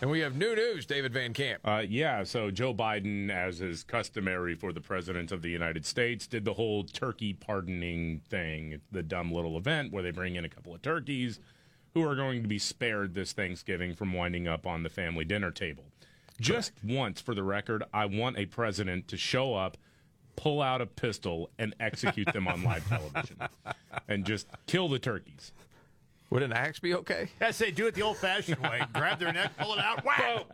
And we have new news, David Van Camp. Uh, yeah, so Joe Biden, as is customary for the President of the United States, did the whole turkey pardoning thing, the dumb little event where they bring in a couple of turkeys who are going to be spared this Thanksgiving from winding up on the family dinner table. Just once, for the record, I want a president to show up, pull out a pistol, and execute them on live television and just kill the turkeys. Would an axe be okay? I say do it the old-fashioned way. Grab their neck, pull it out, wow,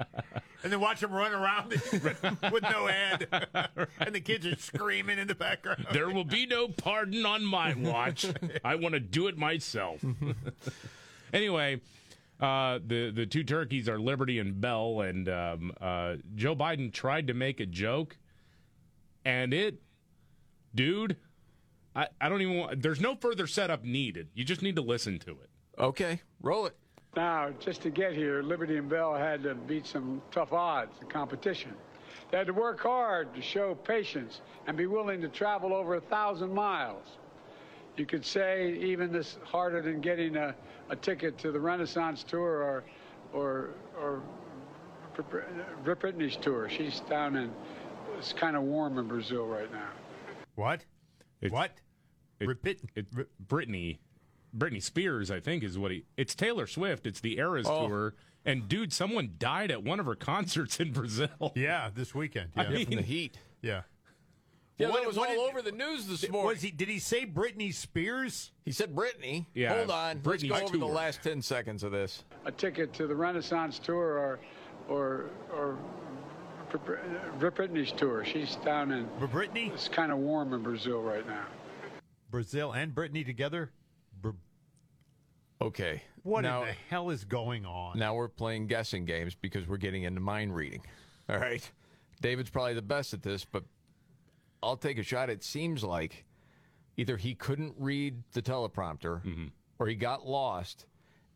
and then watch them run around with no head, and the kids are screaming in the background. There will be no pardon on my watch. I want to do it myself. anyway, uh, the the two turkeys are Liberty and Bell, and um, uh, Joe Biden tried to make a joke, and it, dude, I, I don't even want. There's no further setup needed. You just need to listen to it. Okay, roll it. Now, just to get here, Liberty and Bell had to beat some tough odds in competition. They had to work hard to show patience and be willing to travel over a thousand miles. You could say even this harder than getting a, a ticket to the Renaissance tour or or or Rip Britney's tour. She's down in it's kind of warm in Brazil right now. What? what? It, Repeat. It, Britney, Britney Spears, I think, is what he. It's Taylor Swift. It's the Eras Oh. tour. And dude, someone died at one of her concerts in Brazil. Yeah, this weekend. I Yeah, mean, From the heat. yeah. Yeah, What- that was what all did- over the news this morning. Was he? Did he say Britney Spears? He said Brittany. Yeah, Hold on. Let's go over the last 10 seconds of this. a ticket to the Renaissance tour or or or Rip Britney's tour. She's down in Britney. It's kind of warm in Brazil right now. Brazil and Britney together? Okay. What now, in the hell is going on? Now we're playing guessing games because we're getting into mind reading. All right. David's probably the best at this, but I'll take a shot. It seems like either he couldn't read the teleprompter mm-hmm. or he got lost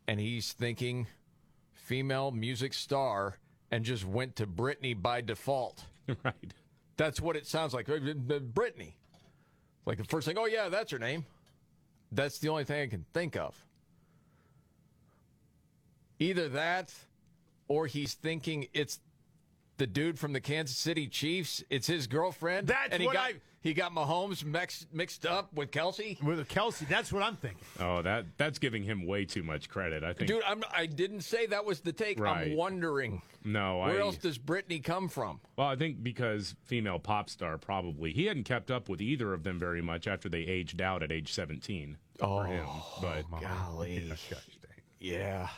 and he's thinking female music star and just went to Britney by default. right. That's what it sounds like. Britney. Like the first thing, oh, yeah, that's her name. That's the only thing I can think of. Either that or he's thinking it's the dude from the Kansas City Chiefs. It's his girlfriend. That's and he what got, I- He got Mahomes mixed, mixed up with Kelce. With Kelce, that's what I'm thinking. Oh, that that's giving him way too much credit. I think. Dude, I'm, I didn't say that was the take. Right. I'm wondering. no, Where I. else does Britney come from? Well, I think because female pop star probably he hadn't kept up with either of them very much after they aged out at age 17 for oh, him. But golly. Yeah,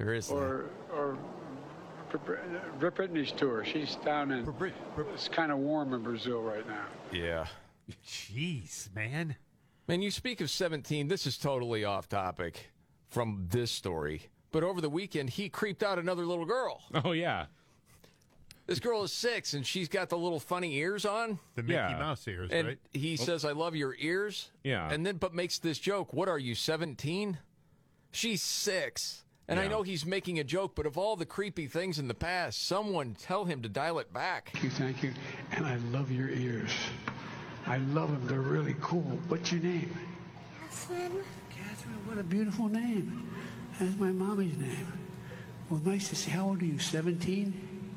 there is. that. Or or Rip Britney's tour. She's down in it's kind of warm in Brazil right now. Yeah. Jeez, man. Man, you speak of 17. This is totally off topic from this story. But over the weekend, he creeped out another little girl. Oh yeah. This girl is six, and she's got the little funny ears on. The Mickey Yeah. Mouse ears, And right? he Oh. says, "I love your ears." Yeah. And then, but makes this joke. What are you, seventeen? She's six. And I know he's making a joke, but of all the creepy things in the past, someone tell him to dial it back. Thank you, thank you. And I love your ears. I love them. They're really cool. What's your name? Catherine. Catherine, what a beautiful name. That's my mommy's name. Well, nice to see. How old are you? 17?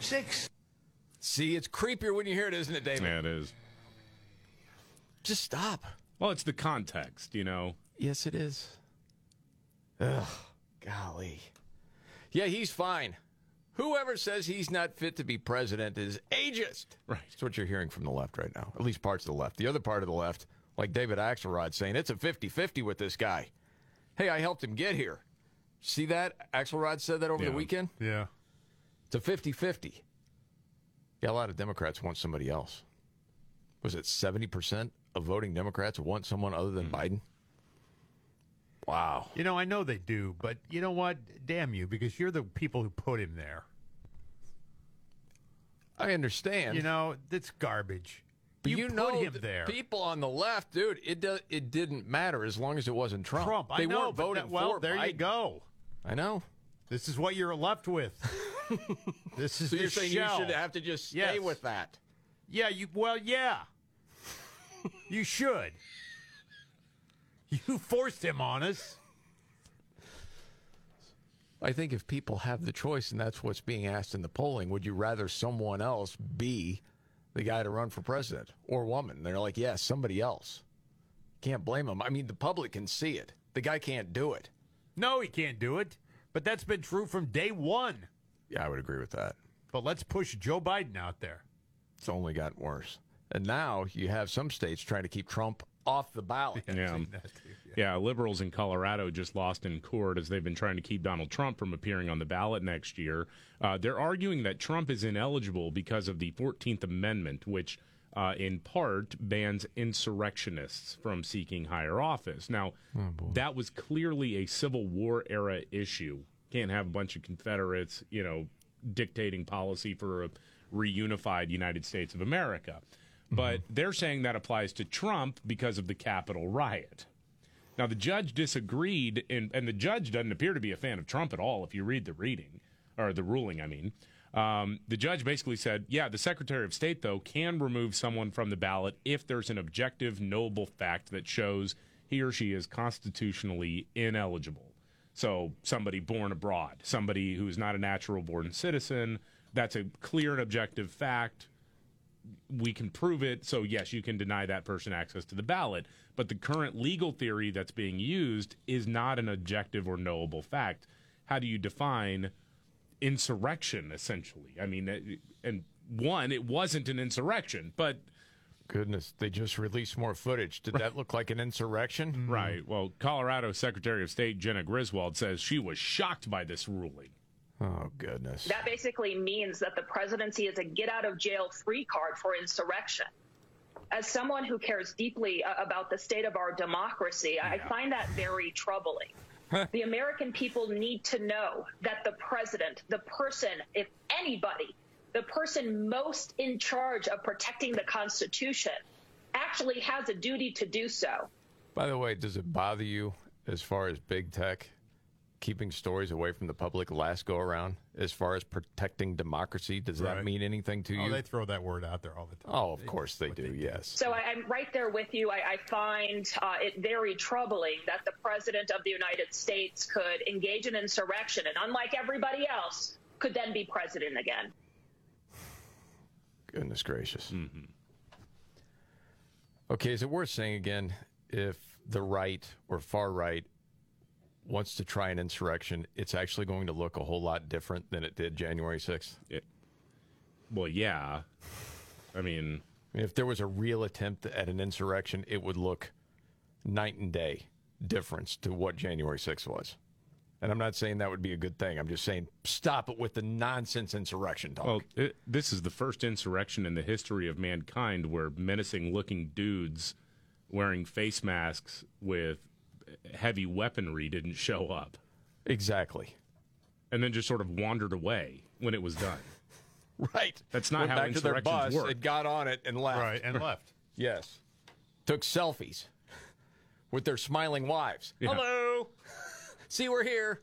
Six. See, it's creepier when you hear it, isn't it, David? Yeah, it is. Just stop. Well, it's the context, you know. Yes, it is. Ugh, golly. Yeah, he's fine. Whoever says he's not fit to be president is ageist. Right. That's what you're hearing from the left right now, at least parts of the left. The other part of the left, like David Axelrod saying, it's a 50 50 with this guy. Hey, I helped him get here. See that? Axelrod said that over Yeah. the weekend? Yeah. It's a 50 50. Yeah, a lot of Democrats want somebody else. Was it 70% of voting Democrats want someone other than hmm. Biden? Wow. You know, I know they do, but you know what? Damn you, because you're the people who put him there. I understand. You know, that's garbage. But you, you, put know, him the there. people on the left, dude, it do, it didn't matter as long as it wasn't Trump. Trump, I they know, weren't voting that- well, for there you go. I know. This is what you're left with. this is So you're saying shell. you should have to just stay Yes. with that. Yeah, you. Well, yeah. you should. You forced him on us. I think if people have the choice and that's what's being asked in the polling, would you rather someone else be the guy to run for president or woman? They're like, yes, somebody else. Can't blame them. I mean, the public can see it. The guy can't do it. No, he can't do it. But that's been true from day one. Yeah, I would agree with that. But let's push Joe Biden out there. It's only gotten worse. And now you have some states trying to keep Trump off the ballot. Yeah. Yeah, liberals in Colorado just lost in court as they've been trying to keep Donald Trump from appearing on the ballot next year. Uh, they're arguing that Trump is ineligible because of the 14th Amendment, which uh, in part bans insurrectionists from seeking higher office. Now, that was clearly a Civil War era issue. Can't have a bunch of Confederates, you know, dictating policy for a reunified United States of America. But they're saying that applies to Trump because of the Capitol riot. Now, the judge disagreed, and, and the judge doesn't appear to be a fan of Trump at all if you read the reading, or the ruling, I mean. Um, the judge basically said, yeah, the Secretary of State, though, can remove someone from the ballot if there's an objective, knowable fact that shows he or she is constitutionally ineligible. So, somebody born abroad, somebody who's not a natural born citizen, that's a clear and objective fact we can prove it. So, yes, you can deny that person access to the ballot. But the current legal theory that's being used is not an objective or knowable fact. How do you define insurrection, essentially? I mean, and one, it wasn't an insurrection, but. Goodness, they just released more footage. Did that look like an insurrection? Right. Well, Colorado Secretary of State Jena Griswold says she was shocked by this ruling. Oh, goodness. That basically means that the presidency is a get out of jail free card for insurrection. As someone who cares deeply uh, about the state of our democracy, I find that very troubling. the American people need to know that the president, the person, if anybody, the person most in charge of protecting the Constitution, actually has a duty to do so. By the way, does it bother you as far as big tech keeping stories away from the public last go around? As far as protecting democracy, does that mean anything to Oh, you? they throw that word out there all the time. Oh, of course they do. Yes. So I, I'm right there with you. I, I find uh, it very troubling that the president of the United States could engage in insurrection and, unlike everybody else, could then be president again. Goodness gracious. Okay, is it worth saying again if the right or far right wants to try an insurrection, it's actually going to look a whole lot different than it did January 6th? well, yeah. I mean, if there was a real attempt at an insurrection, it would look night and day difference to what January 6th was. And I'm not saying that would be a good thing. I'm just saying stop it with the nonsense insurrection talk. Well, it, this is the first insurrection in the history of mankind where menacing looking dudes wearing face masks with heavy weaponry didn't show up. Exactly. and then just sort of wandered away when it was done. Right. That's not Went how back to their bus work. and got on it and left. Right, and left. Yes. Took selfies with their smiling wives. Yeah. Hello. See, we're here.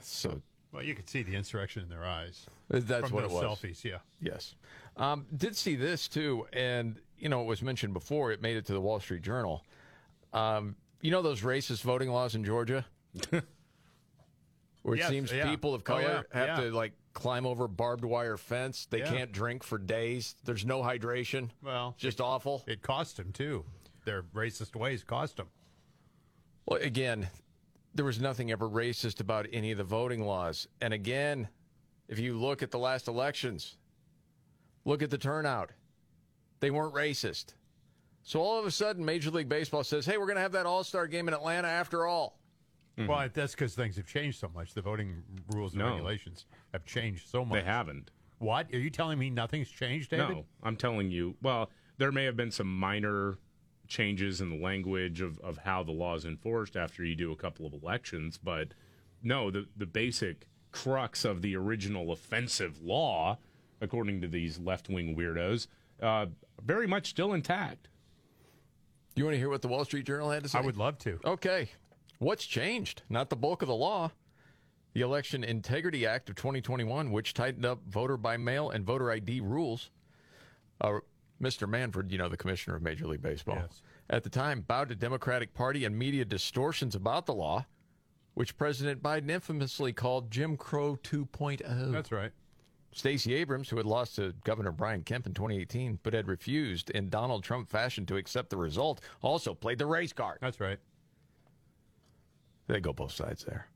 So Well, you could see the insurrection in their eyes. that's from what it was. Selfies, yeah. Yes. Um, did see this too, and you know it was mentioned before. It made it to the Wall Street Journal. Um, you know those racist voting laws in Georgia, where it Yes, seems yeah. people of Oh, color yeah, have yeah. to like climb over barbed wire fence. They can't drink for days. There's no hydration. Well, it's just awful. It cost them too. Their racist ways cost them. Well, again, there was nothing ever racist about any of the voting laws. And again, if you look at the last elections, look at the turnout. They weren't racist. So all of a sudden, Major League Baseball says, hey, we're going to have that All Star game in Atlanta after all. Well, that's because things have changed so much. The voting rules and No. regulations have changed so much. They haven't. What? Are you telling me nothing's changed, David? No, I'm telling you. Well, there may have been some minor changes in the language of, of how the law is enforced after you do a couple of elections, but no, the, the basic crux of the original offensive law, according to these left wing weirdos, uh, very much still intact. You want to hear what the Wall Street Journal had to say? I would love to. Okay. What's changed? Not the bulk of the law. The Election Integrity Act of 2021, which tightened up voter by mail and voter ID rules. Uh, Mr. Manfred, you know, the commissioner of Major League Baseball, at the time bowed to Democratic Party and media distortions about the law, which President Biden infamously called Jim Crow 2.0. That's right. Stacey Abrams, who had lost to Governor Brian Kemp in 2018, but had refused in Donald Trump fashion to accept the result, also played the race card. That's right. They go both sides there.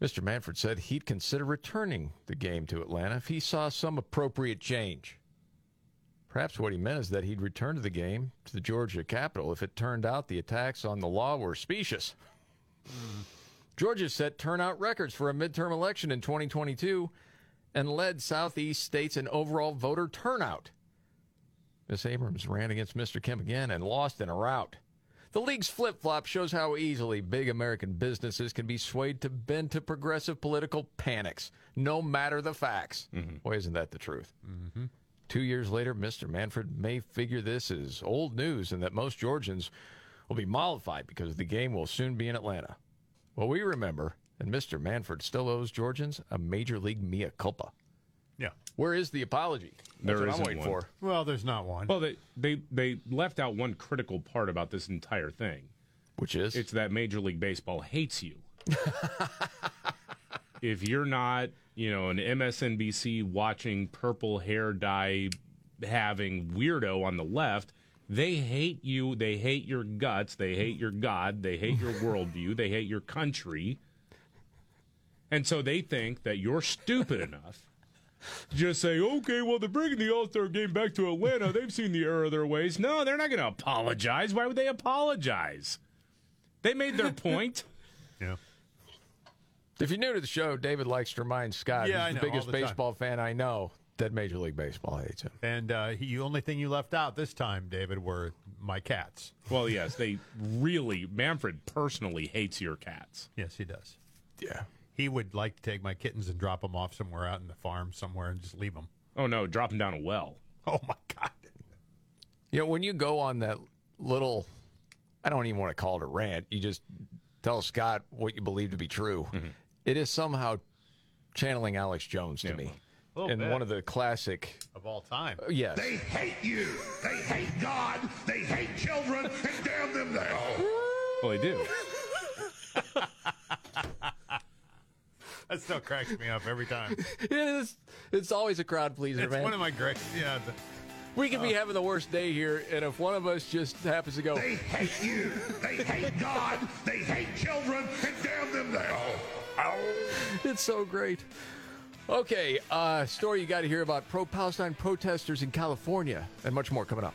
Mr. Manfred said he'd consider returning the game to Atlanta if he saw some appropriate change. Perhaps what he meant is that he'd return to the game to the Georgia Capitol if it turned out the attacks on the law were specious. Mm-hmm. Georgia set turnout records for a midterm election in 2022 and led Southeast states in overall voter turnout. Miss Abrams ran against Mr. Kemp again and lost in a rout. The league's flip flop shows how easily big American businesses can be swayed to bend to progressive political panics, no matter the facts. Why isn't that the truth? Mm-hmm. Two years later, Mr. Manfred may figure this is old news and that most Georgians will be mollified because the game will soon be in Atlanta. Well, we remember, and Mr. Manfred still owes Georgians a major league mea culpa. Yeah. Where is the apology? That's There what I'm waiting one. for. Well, there's not one. Well, they, they they left out one critical part about this entire thing, which is it's that Major League Baseball hates you. if you're not, you know, an MSNBC watching purple hair dye having weirdo on the left, they hate you. They hate your guts. They hate your God. They hate your worldview. They hate your country. And so they think that you're stupid enough to just say, okay, well, they're bringing the All Star game back to Atlanta. They've seen the error of their ways. No, they're not going to apologize. Why would they apologize? They made their point. Yeah. If you're new to the show, David likes to remind Scott, Yeah, he's know, the all biggest the time. baseball fan I know, that Major League Baseball hates him. And uh, he, the only thing you left out this time, David, were my cats. Well, yes, they really, Manfred personally hates your cats. Yes, he does. Yeah. He would like to take my kittens and drop them off somewhere out in the farm somewhere and just leave them. Oh, no, drop them down a well. Oh, my God. You know, when you go on that little, I don't even want to call it a rant, you just tell Scott what you believe to be true. Mm-hmm. It is somehow channeling Alex Jones to me. A And bit. one of the classic, Of all time. uh, yes. They hate you. They hate God. They hate children. And damn them they all. Well, they do. That still cracks me up every time. it is, it's always a crowd pleaser, man. It's man. one of my great. Yeah. the- we could be Oh. having the worst day here, and if one of us just happens to go, They hate you. They hate God. They hate children. And damn them they all. It's so great. Okay, uh, story you got to hear about pro Palestine protesters in California and much more coming up.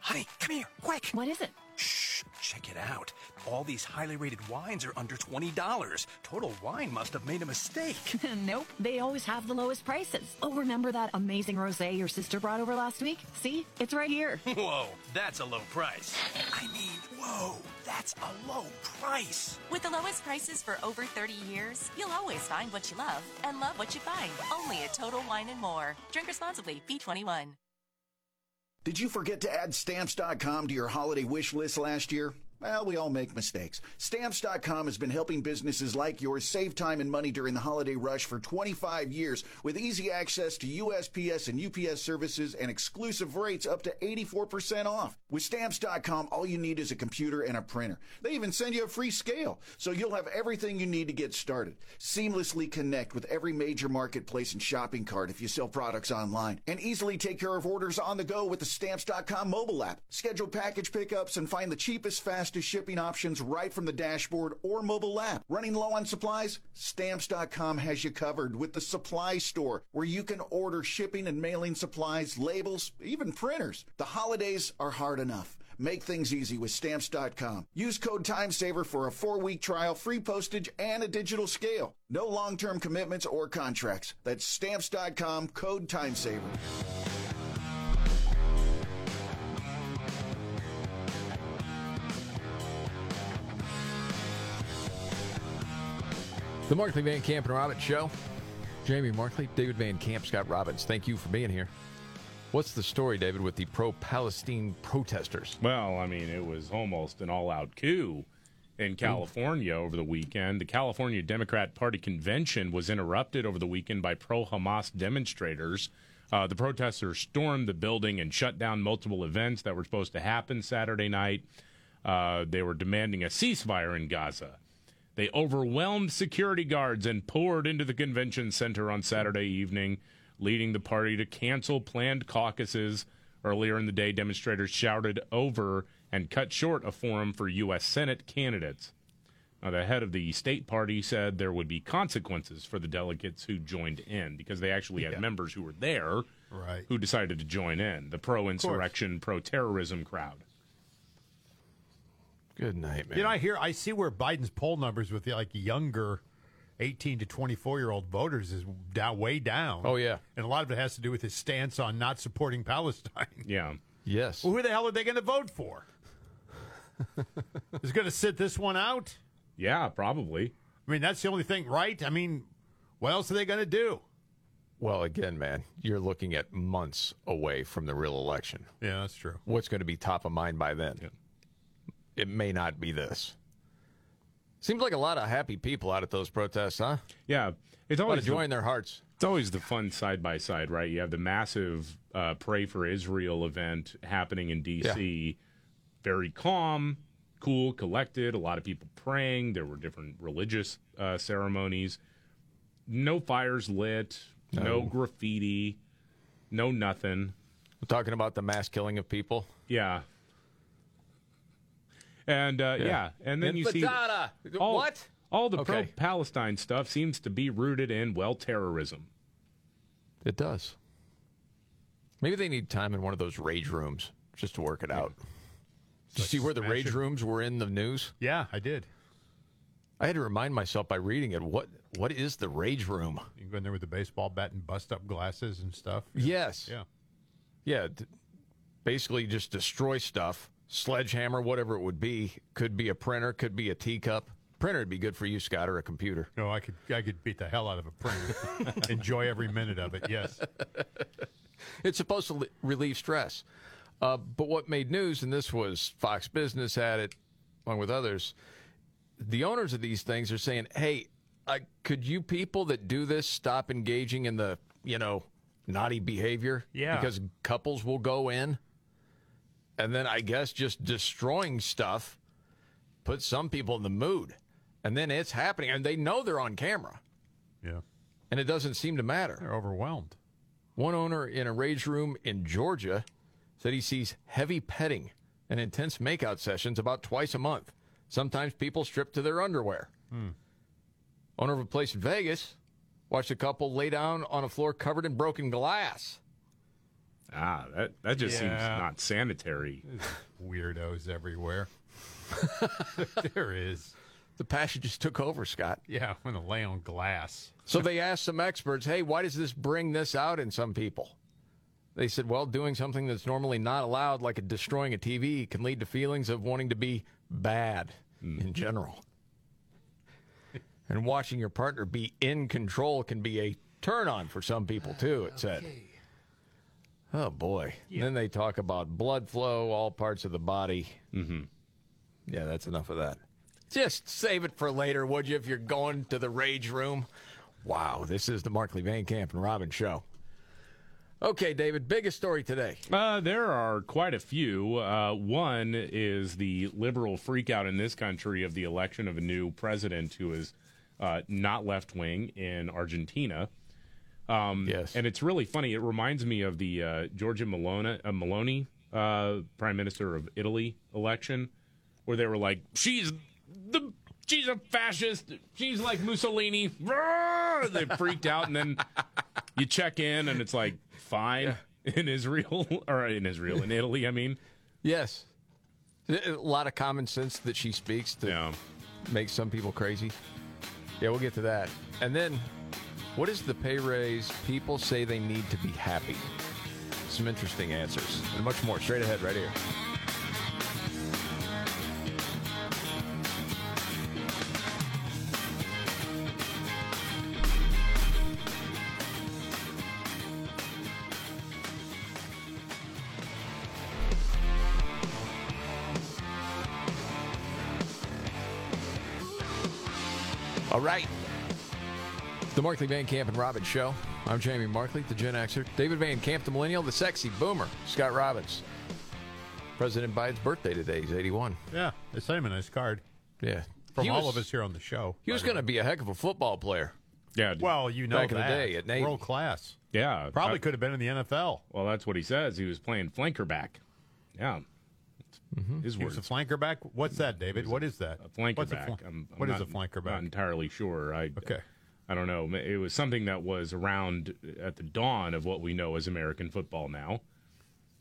Honey, come here, quick. What is it? Shh, check it out. All these highly rated wines are under $20. Total Wine must have made a mistake. nope, they always have the lowest prices. Oh, remember that amazing rosé your sister brought over last week? See? It's right here. Whoa, that's a low price. I mean, whoa, that's a low price. With the lowest prices for over 30 years, you'll always find what you love and love what you find. Only at Total Wine and More. Drink responsibly. B21. Did you forget to add stamps.com to your holiday wish list last year? Well, we all make mistakes. Stamps.com has been helping businesses like yours save time and money during the holiday rush for 25 years with easy access to USPS and UPS services and exclusive rates up to 84% off. With Stamps.com, all you need is a computer and a printer. They even send you a free scale, so you'll have everything you need to get started. Seamlessly connect with every major marketplace and shopping cart if you sell products online, and easily take care of orders on the go with the Stamps.com mobile app. Schedule package pickups and find the cheapest, fastest shipping options right from the dashboard or mobile app. Running low on supplies? Stamps.com has you covered with the supply store where you can order shipping and mailing supplies, labels, even printers. The holidays are hard enough. Make things easy with stamps.com. Use code TIMESAVER for a four week trial, free postage, and a digital scale. No long term commitments or contracts. That's stamps.com, code TIMESAVER. The Markley Van Camp and Robbins Show. Jamie Markley, David Van Camp, Scott Robbins. Thank you for being here. What's the story, David, with the pro Palestine protesters? Well, I mean, it was almost an all out coup in California over the weekend. The California Democrat Party convention was interrupted over the weekend by pro Hamas demonstrators. Uh, the protesters stormed the building and shut down multiple events that were supposed to happen Saturday night. Uh, they were demanding a ceasefire in Gaza. They overwhelmed security guards and poured into the convention center on Saturday evening, leading the party to cancel planned caucuses. Earlier in the day, demonstrators shouted over and cut short a forum for U.S. Senate candidates. Now, the head of the state party said there would be consequences for the delegates who joined in because they actually had Yeah. members who were there Right. who decided to join in the pro insurrection, pro terrorism crowd. Good night, man. You know, I hear, I see where Biden's poll numbers with the, like younger, eighteen to twenty-four year old voters is down, way down. Oh, yeah. and a lot of it has to do with his stance on not supporting Palestine. Yeah. Yes. Well, who the hell are they going to vote for? is going to sit this one out? Yeah, probably. I mean, that's the only thing, right? I mean, what else are they going to do? Well, again, man, you're looking at months away from the real election. Yeah, that's true. What's going to be top of mind by then? It may not be this. Seems like a lot of happy people out at those protests, huh? Yeah, it's A lot always of joy in their hearts. It's always the fun side by side, right? You have the massive uh, Pray for Israel event happening in D.C. Very calm, cool, collected. A lot of people praying. There were different religious uh, ceremonies. No fires lit. No. No. graffiti. No nothing. We're talking about the mass killing of people. Yeah. And uh, Yeah. yeah. and then And you see all, What? all the Okay. pro-Palestine stuff seems to be rooted in well terrorism. It does. Maybe they need time in one of those rage rooms just to work it out. Did you see where the rage it. rooms were in the news? Yeah, I did. I had to remind myself by reading it what what is the rage room? You can go in there with the baseball bat and bust up glasses and stuff. Yes. Yeah. Yeah, d- basically just destroy stuff, sledgehammer, whatever it would be. Could be a printer, could be a teacup. Printer would be good for you, Scott, or a computer. No, I could I could beat the hell out of a printer. Enjoy every minute of it. Yes. It's supposed to li- relieve stress. Uh, but what made news, and this was Fox Business had it, along with others, the owners of these things are saying, hey, uh, could you people that do this stop engaging in the, you know, naughty behavior? Yeah. Because couples will go in and then I guess just destroying stuff puts some people in the mood. And then it's happening, and they know they're on camera. Yeah. and it doesn't seem to matter. They're overwhelmed. One owner in a rage room in Georgia said he sees heavy petting and intense makeout sessions about twice a month. Sometimes people strip to their underwear. Hmm. Owner of a place in Vegas watched a couple lay down on a floor covered in broken glass. Ah, that that just seems not sanitary. Weirdos everywhere. there is. The passion just took over, Scott. Yeah, when they lay on glass. So they asked some experts, hey, why does this bring this out in some people? They said, well, doing something that's normally not allowed, like destroying a TV, can lead to feelings of wanting to be bad in general. and watching your partner be in control can be a turn on for some people, too, it said. Oh, boy. Then they talk about blood flow, all parts of the body. Mm-hmm. Yeah, that's enough of that. Just save it for later, would you, if you're going to the rage room? Wow, this is the Markley Van Camp and Robbins show. Okay, David, biggest story today. Uh, there are quite a few. Uh, one is the liberal freakout in this country of the election of a new president who is uh, not left wing in Argentina. Um, yes. And it's really funny. It reminds me of the uh, Giorgia Meloni, uh, Meloni uh, Prime Minister of Italy election, where they were like, she's the. She's a fascist. She's like Mussolini. Roar! They freaked out, and then you check in, and it's like fine in Israel or in Israel in Italy. I mean, Yes. A lot of common sense that she speaks to Yeah. make some people crazy. Yeah, we'll get to that. And then, what is the pay raise people say they need to be happy? Some interesting answers and much more straight ahead right here. All right. The Markley Van Camp and Robbins Show. I'm Jamie Markley, the Gen Xer. David Van Camp, the Millennial, the Sexy Boomer. Scott Robbins. President Biden's birthday today. He's 81. Yeah, they sent him a nice card Yeah. from He all was- of us here on the show. He was going to be a heck of a football player. yeah, Well, you know Back in the day at Navy. world class. yeah, Probably I- could have been in the NFL. Well, that's what he says. He was playing flanker back. Yeah, mm-hmm. his He was a flanker back. What's that, David? What is that? a flanker What's back. A fl- I'm, I'm what is not- a flanker back? Not entirely sure. I Okay. I don't know. It was something that was around at the dawn of what we know as American football now.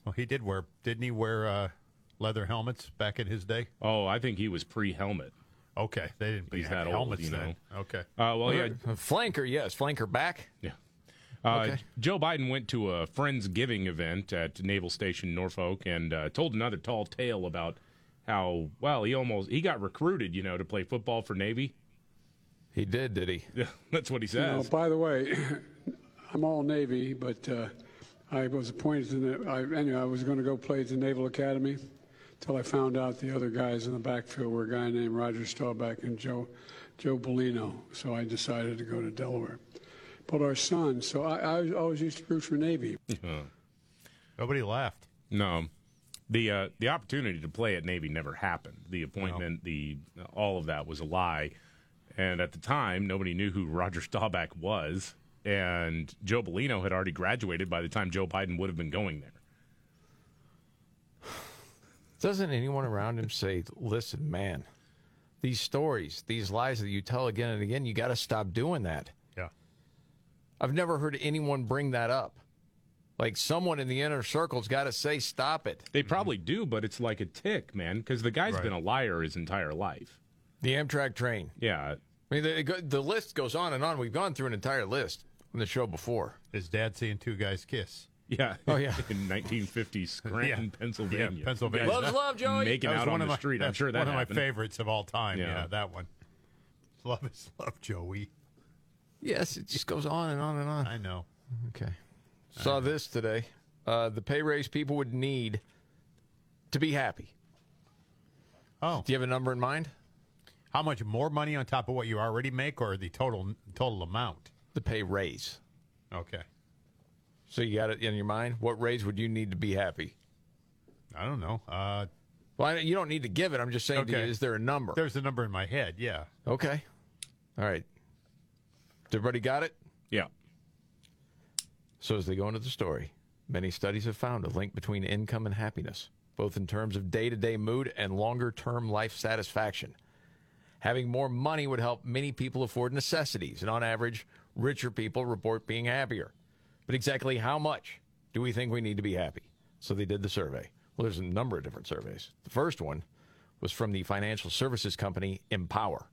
Well, he did wear, didn't he wear uh, leather helmets back in his day? Oh, I think he was pre-helmet. Okay, they didn't He's have that old, helmets you then. Okay. Uh, well, yeah, flanker, yes. Flanker back. Yeah. Uh, Okay. Joe Biden went to a Friendsgiving event at Naval Station Norfolk and uh, told another tall tale about how well he almost he got recruited, you know, to play football for Navy. He did, did he? Yeah, that's what he You know, says. by the way, I'm all Navy, but uh, I was appointed to the. I, anyway, I was going to go play at the Naval Academy until I found out the other guys in the backfield were a guy named Roger Staubach and Joe Joe Bellino. So I decided to go to Delaware. But our son, so I, I always used to root for Navy. Nobody laughed. no, the uh, the opportunity to play at Navy never happened. The appointment, the all of that was a lie. And at the time, nobody knew who Roger Staubach was, and Joe Bellino had already graduated by the time Joe Biden would have been going there. Doesn't anyone around him say, listen, man, these stories, these lies that you tell again and again, you got to stop doing that? Yeah. I've never heard anyone bring that up. Like someone in the inner circle's got to say, stop it. They probably do, but it's like a tick, man, because the guy's Right. been a liar his entire life. The Amtrak train. Yeah. I mean, the, the list goes on and on. We've gone through an entire list on the show before. His dad seeing two guys kiss. Yeah. Oh, yeah. In 1950 Scranton, Yeah. Pennsylvania. Yeah, Pennsylvania. Guys Loves love, Joey. Making That out on the my- street. I'm sure that one of my favorites of all time. Yeah. Yeah, that one. Love is love, Joey. Yes, it just goes on and on and on. I know. Okay. Saw this today. Uh, the pay raise people would need to be happy. Oh. Do you have a number in mind? How much more money on top of what you already make, or the total total amount? The pay raise. Okay. So you got it in your mind? What raise would you need to be happy? I don't know. Uh, Well, I- you don't need to give it. I'm just saying, to you, Okay. is there a number? there's a number in my head. Yeah. Okay. All right. Everybody got it? Yeah. So, as they go into the story, many studies have found a link between income and happiness, both in terms of day to day mood and longer term life satisfaction. Having more money would help many people afford necessities, and on average, richer people report being happier. But exactly how much do we think we need to be happy? So they did the survey. Well, there's a number of different surveys. The first one was from the financial services company Empower.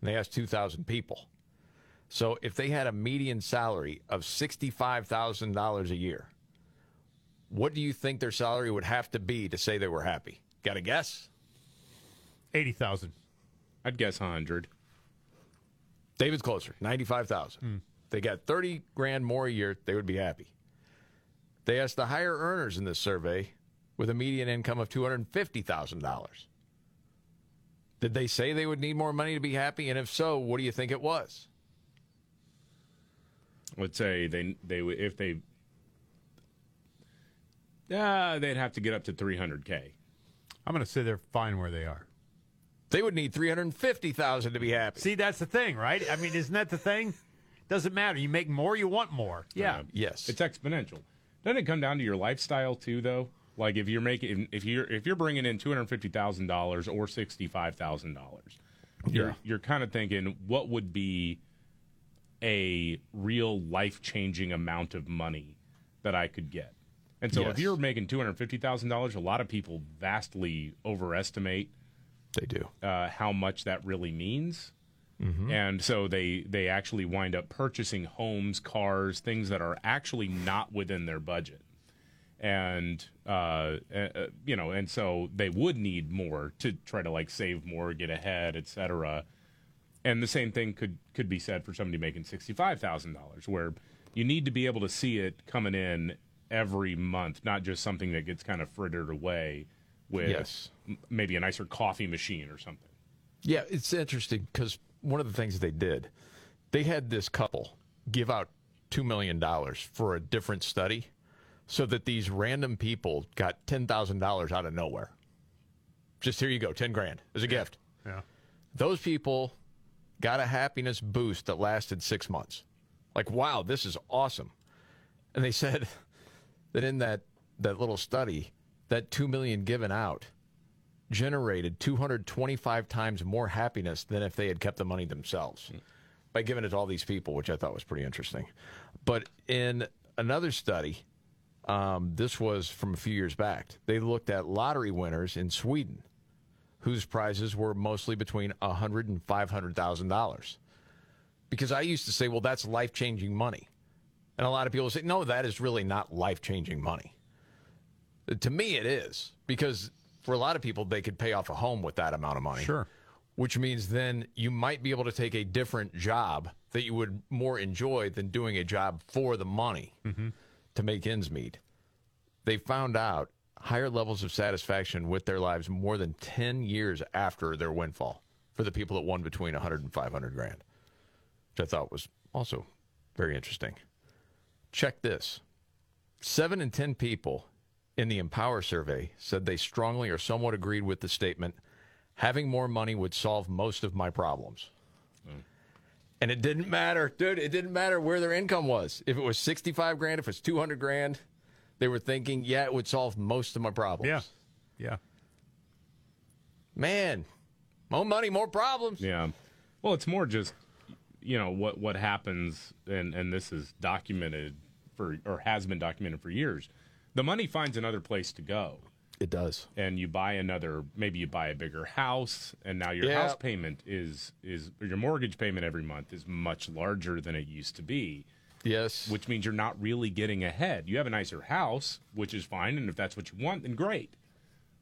And they asked 2,000 people. So if they had a median salary of $65,000 a year, what do you think their salary would have to be to say they were happy? Got a guess? 80,000. I'd guess 100. David's closer, 95,000. They got 30 grand more a year, they would be happy. They asked the higher earners in this survey with a median income of $250,000. Did they say they would need more money to be happy? And if so, what do you think it was? Let's say they they would if they uh, they'd have to get up to 300k. I'm going to say they're fine where they are. They would need 350,000 to be happy. See, that's the thing, right? I mean, isn't that the thing? Doesn't matter. You make more, you want more. Yeah. Uh, yes. It's exponential. Doesn't it come down to your lifestyle too, though? Like if you're making if you're if you're bringing in two hundred fifty thousand dollars or sixty five thousand dollars, you're Yeah. you're kind of thinking what would be a real life changing amount of money that I could get. And so if you're making two hundred fifty thousand dollars, a lot of people vastly overestimate They do. uh, how much that really means. Mm-hmm. And so they they actually wind up purchasing homes, cars, things that are actually not within their budget. And uh, uh, uh, you know, and so they would need more to try to like save more, get ahead, et cetera. And the same thing could could be said for somebody making sixty five thousand dollars, where you need to be able to see it coming in every month, not just something that gets kind of frittered away with Yes. Maybe a nicer coffee machine or something. Yeah, it's interesting because one of the things they did, they had this couple give out $2 million for a different study so that these random people got $10,000 out of nowhere. Just here you go, 10 grand as a gift. Yeah. Those people got a happiness boost that lasted six months. Like, wow, this is awesome. And they said that in that, that little study, that 2 million given out generated 225 times more happiness than if they had kept the money themselves by giving it to all these people, which I thought was pretty interesting. But in another study, um, this was from a few years back, they looked at lottery winners in Sweden whose prizes were mostly between $100 and $500,000. Because I used to say, well, that's life changing money. And a lot of people say, no, that is really not life changing money. To me, it is because for a lot of people, they could pay off a home with that amount of money. Sure. Which means then you might be able to take a different job that you would more enjoy than doing a job for the money mm-hmm. to make ends meet. They found out higher levels of satisfaction with their lives more than 10 years after their windfall for the people that won between 100 and 500 grand, which I thought was also very interesting. Check this. Seven in 10 people in the Empower survey said they strongly or somewhat agreed with the statement having more money would solve most of my problems. Hmm. And it didn't matter, dude. It didn't matter where their income was. If it was 65 grand, if it was 200 grand, they were thinking, yeah, it would solve most of my problems. Yeah. Yeah. Man, more money, more problems. Yeah. Well, it's more just you know what what happens, and and this is documented for or has been documented for years. The money finds another place to go. It does. And you buy another, maybe you buy a bigger house, and now your Yeah. house payment is is your mortgage payment every month is much larger than it used to be. Yes. Which means you're not really getting ahead. You have a nicer house, which is fine, and if that's what you want, then great.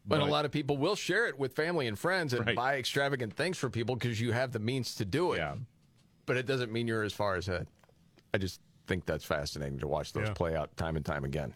But, a lot of people will share it with family and friends and Right. buy extravagant things for people because you have the means to do it. Yeah. But it doesn't mean you're as far as ahead. I just think that's fascinating to watch those Yeah. play out time and time again.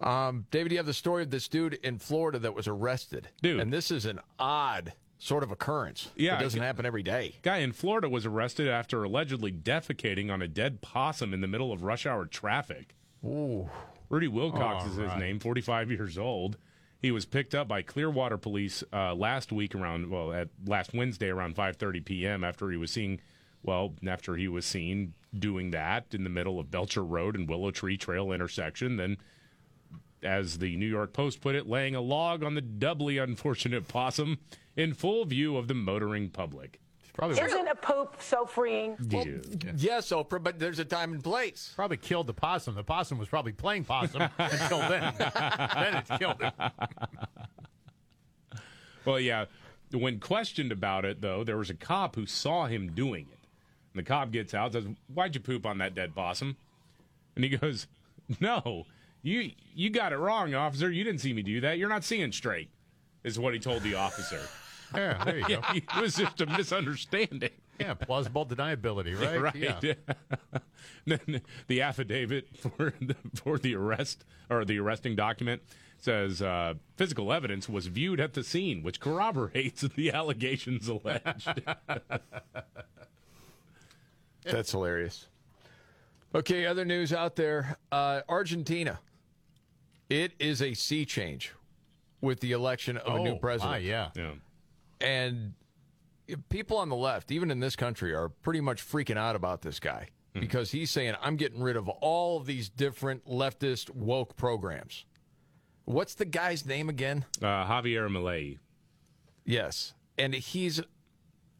Um, David, you have the story of this dude in Florida that was arrested. Dude. And this is an odd sort of occurrence. Yeah, It doesn't happen every day. Guy in Florida was arrested after allegedly defecating on a dead possum in the middle of rush hour traffic. Ooh. Rudy Wilcox All is his right. name, 45 years old. He was picked up by Clearwater police uh, last week around well at last Wednesday around 5:30 p.m. after he was seen Well, after he was seen doing that in the middle of Belcher Road and Willow Tree Trail intersection, then, as the New York Post put it, laying a log on the doubly unfortunate possum in full view of the motoring public. Isn't a poop so freeing? Yes, Oprah, but there's a time and place. Probably killed the possum. The possum was probably playing possum until then. then it killed him. Well, yeah. When questioned about it, though, there was a cop who saw him doing it. And the cop gets out and says, Why'd you poop on that dead possum? And he goes, No, you you got it wrong, officer. You didn't see me do that. You're not seeing straight, is what he told the officer. Yeah, there you go. It was just a misunderstanding. Yeah, plausible deniability, right? right. Yeah. then the affidavit for the, for the arrest or the arresting document says uh, physical evidence was viewed at the scene, which corroborates the allegations alleged. That's hilarious. Okay, other news out there uh, Argentina. It is a sea change with the election of a new Oh, president. my, yeah. yeah. And people on the left, even in this country, are pretty much freaking out about this guy because he's saying, I'm getting rid of all of these different leftist woke programs. What's the guy's name again? Uh, Javier Milei. Yes. And he's,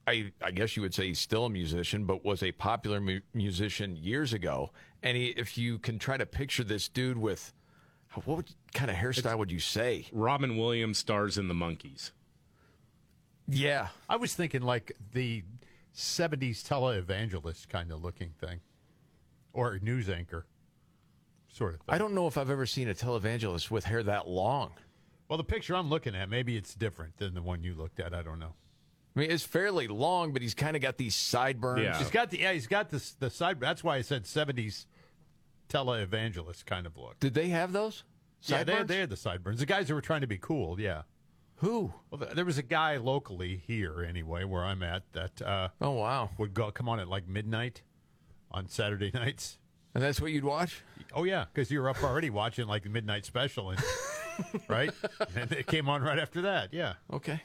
I, I guess you would say he's still a musician, but was a popular mu- musician years ago. And he, if you can try to picture this dude with, what would, kind of hairstyle would you say? Robin Williams stars in The Monkees. Yeah. I was thinking like the 70s televangelist kind of looking thing or news anchor sort of thing. I don't know if I've ever seen a televangelist with hair that long. Well, the picture I'm looking at, maybe it's different than the one you looked at. I don't know. I mean, it's fairly long, but he's kind of got these sideburns. Yeah. He's got the yeah, he's got this the side. That's why I said 70s televangelist kind of look. Did they have those? Yeah, they, they had the sideburns. The guys who were trying to be cool, yeah. Who? Well, there was a guy locally here, anyway, where I'm at, that uh, oh wow would go come on at like midnight on Saturday nights. And that's what you'd watch? Oh yeah, because you were up already watching like the midnight special, and, right? And it came on right after that. Yeah. Okay.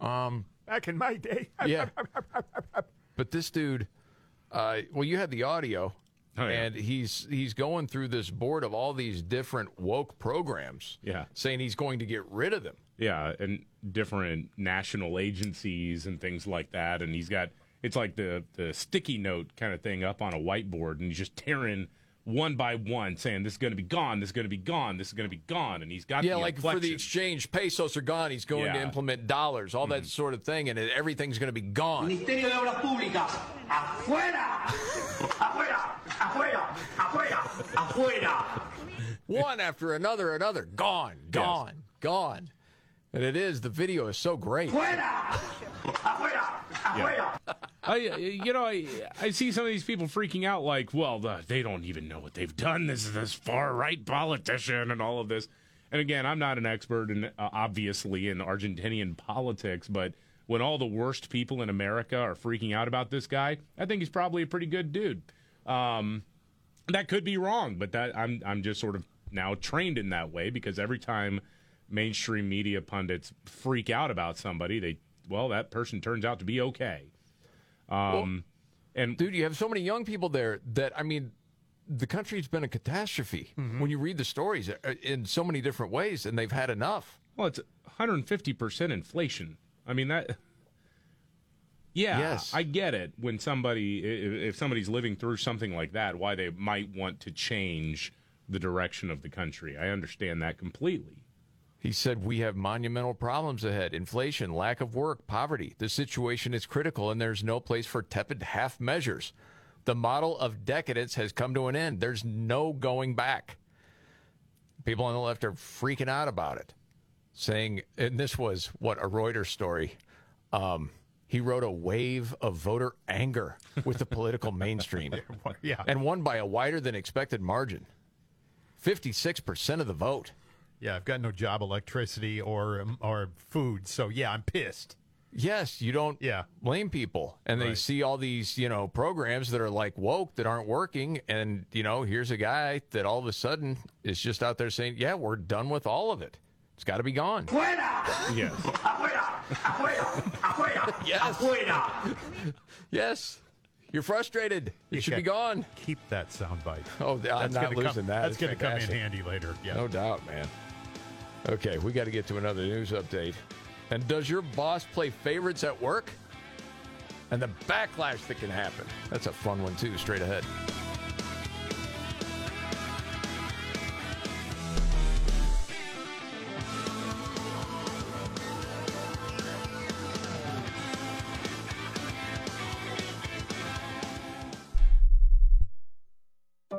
Um, Back in my day. yeah. But this dude, uh, well, you had the audio, Oh, yeah. and he's he's going through this board of all these different woke programs. Yeah. saying he's going to get rid of them. Yeah, and different national agencies and things like that. And he's got it's like the the sticky note kind of thing up on a whiteboard, and he's just tearing one by one, saying this is going to be gone, this is going to be gone, this is going to be gone, and he's got yeah, the like for the exchange, pesos are gone. He's going to Yeah. Mm-hmm. implement dollars, all that sort of thing, and everything's going to be gone. Ministerio de Obras Públicas, afuera, afuera, afuera, afuera, afuera. One after another, another, gone, gone, gone. And it is. The video is so great. Fuera, afuera, afuera. I, you know, I, I see some of these people freaking out like, well, the, they don't even know what they've done. This is this far right politician and all of this. And again, I'm not an expert in uh, obviously in Argentinian politics, but when all the worst people in America are freaking out about this guy, I think he's probably a pretty good dude. Um, that could be wrong, but that I'm I'm just sort of now trained in that way because every time mainstream media pundits freak out about somebody, they well that person turns out to be okay. Um, and dude, you have so many young people there that I mean, the country's been a catastrophe. Mm-hmm. When you read the stories uh, in so many different ways, and they've had enough. Well, it's 150 percent inflation. I mean that. Yeah, Yes. I get it. When somebody, if somebody's living through something like that, why they might want to change the direction of the country. I understand that completely. He said, We have monumental problems ahead inflation, lack of work, poverty. The situation is critical, and there's no place for tepid half measures. The model of decadence has come to an end. There's no going back. People on the left are freaking out about it, saying, and this was what a Reuters story. Um, he wrote a wave of voter anger with the political mainstream. Yeah. And won by a wider than expected margin 56% of the vote. Yeah, I've got no job, electricity, or um, or food. So yeah, I'm pissed. Yes, you don't yeah. blame people. And they Right. see all these, you know, programs that are like woke that aren't working. And, you know, here's a guy that all of a sudden is just out there saying, yeah, we're done with all of it. It's got to be gone. Fuera, Yes. Yes. afuera. Yes. You're frustrated. You, You should be gone. Keep that soundbite. Oh, I'm That's not gonna losing come, that. That's going to come in handy later. Yeah. No doubt, man. Okay, we got to get to another news update. And does your boss play favorites at work? And the backlash that can happen. That's a fun one, too, straight ahead.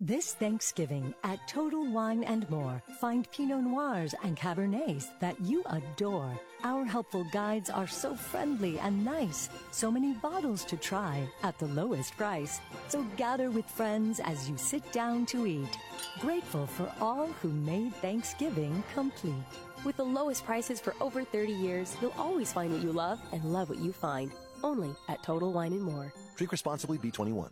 This Thanksgiving at Total Wine and More, find Pinot Noirs and Cabernets that you adore. Our helpful guides are so friendly and nice. So many bottles to try at the lowest price. So gather with friends as you sit down to eat. Grateful for all who made Thanksgiving complete. With the lowest prices for over 30 years, you'll always find what you love and love what you find. Only at Total Wine and More. Drink responsibly, B21.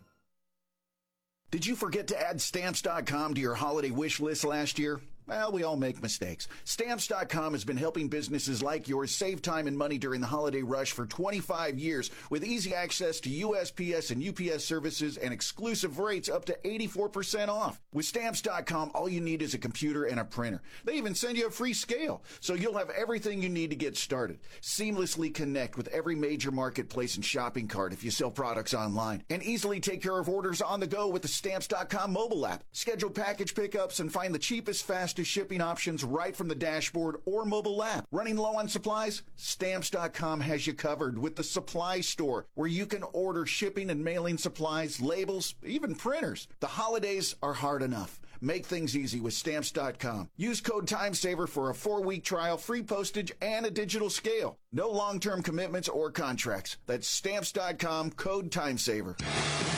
Did you forget to add stamps.com to your holiday wish list last year? Well, we all make mistakes. Stamps.com has been helping businesses like yours save time and money during the holiday rush for 25 years with easy access to USPS and UPS services and exclusive rates up to 84% off. With Stamps.com, all you need is a computer and a printer. They even send you a free scale, so you'll have everything you need to get started. Seamlessly connect with every major marketplace and shopping cart if you sell products online, and easily take care of orders on the go with the Stamps.com mobile app. Schedule package pickups and find the cheapest, fastest shipping options right from the dashboard or mobile app. Running low on supplies? Stamps.com has you covered with the supply store where you can order shipping and mailing supplies, labels, even printers. The holidays are hard enough. Make things easy with Stamps.com. Use code TIMESAVER for a four week trial, free postage, and a digital scale. No long term commitments or contracts. That's Stamps.com, code TIMESAVER.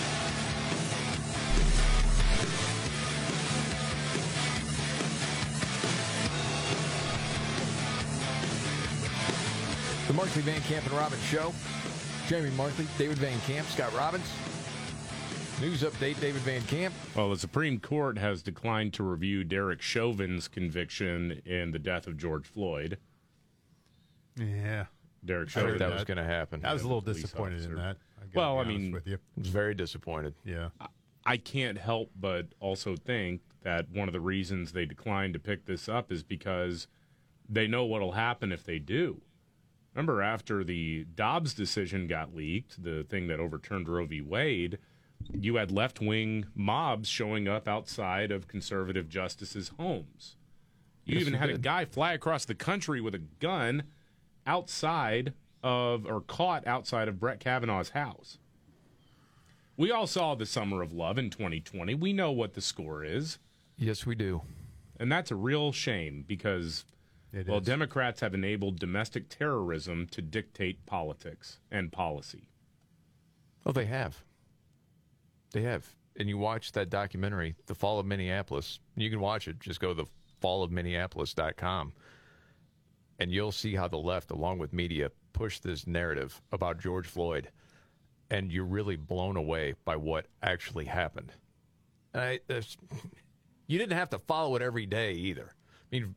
Markley Van Camp and Robbins Show. Jamie Markley, David Van Camp, Scott Robbins. News update, David Van Camp. Well, the Supreme Court has declined to review Derek Chauvin's conviction in the death of George Floyd. Yeah. Derek I Chauvin. heard that was going to happen. I was a little police disappointed in that. I Well, I mean, with you. I was very disappointed. Yeah. I can't help but also think that one of the reasons they declined to pick this up is because they know what'll happen if they do. Remember, after the Dobbs decision got leaked, the thing that overturned Roe v. Wade, you had left wing mobs showing up outside of conservative justices' homes. You Yes, even you had a guy fly across the country with a gun outside of, or caught outside of Brett Kavanaugh's house. We all saw the Summer of Love in 2020. We know what the score is. Yes, we do. And that's a real shame because, It well, is. Democrats have enabled domestic terrorism to dictate politics and policy. Oh, they have. They have. And you watch that documentary, The Fall of Minneapolis. You can watch it. Just go to the fallofminneapolis.com. And you'll see how the left, along with media, push this narrative about George Floyd. And you're really blown away by what actually happened. And I, you didn't have to follow it every day either. I mean,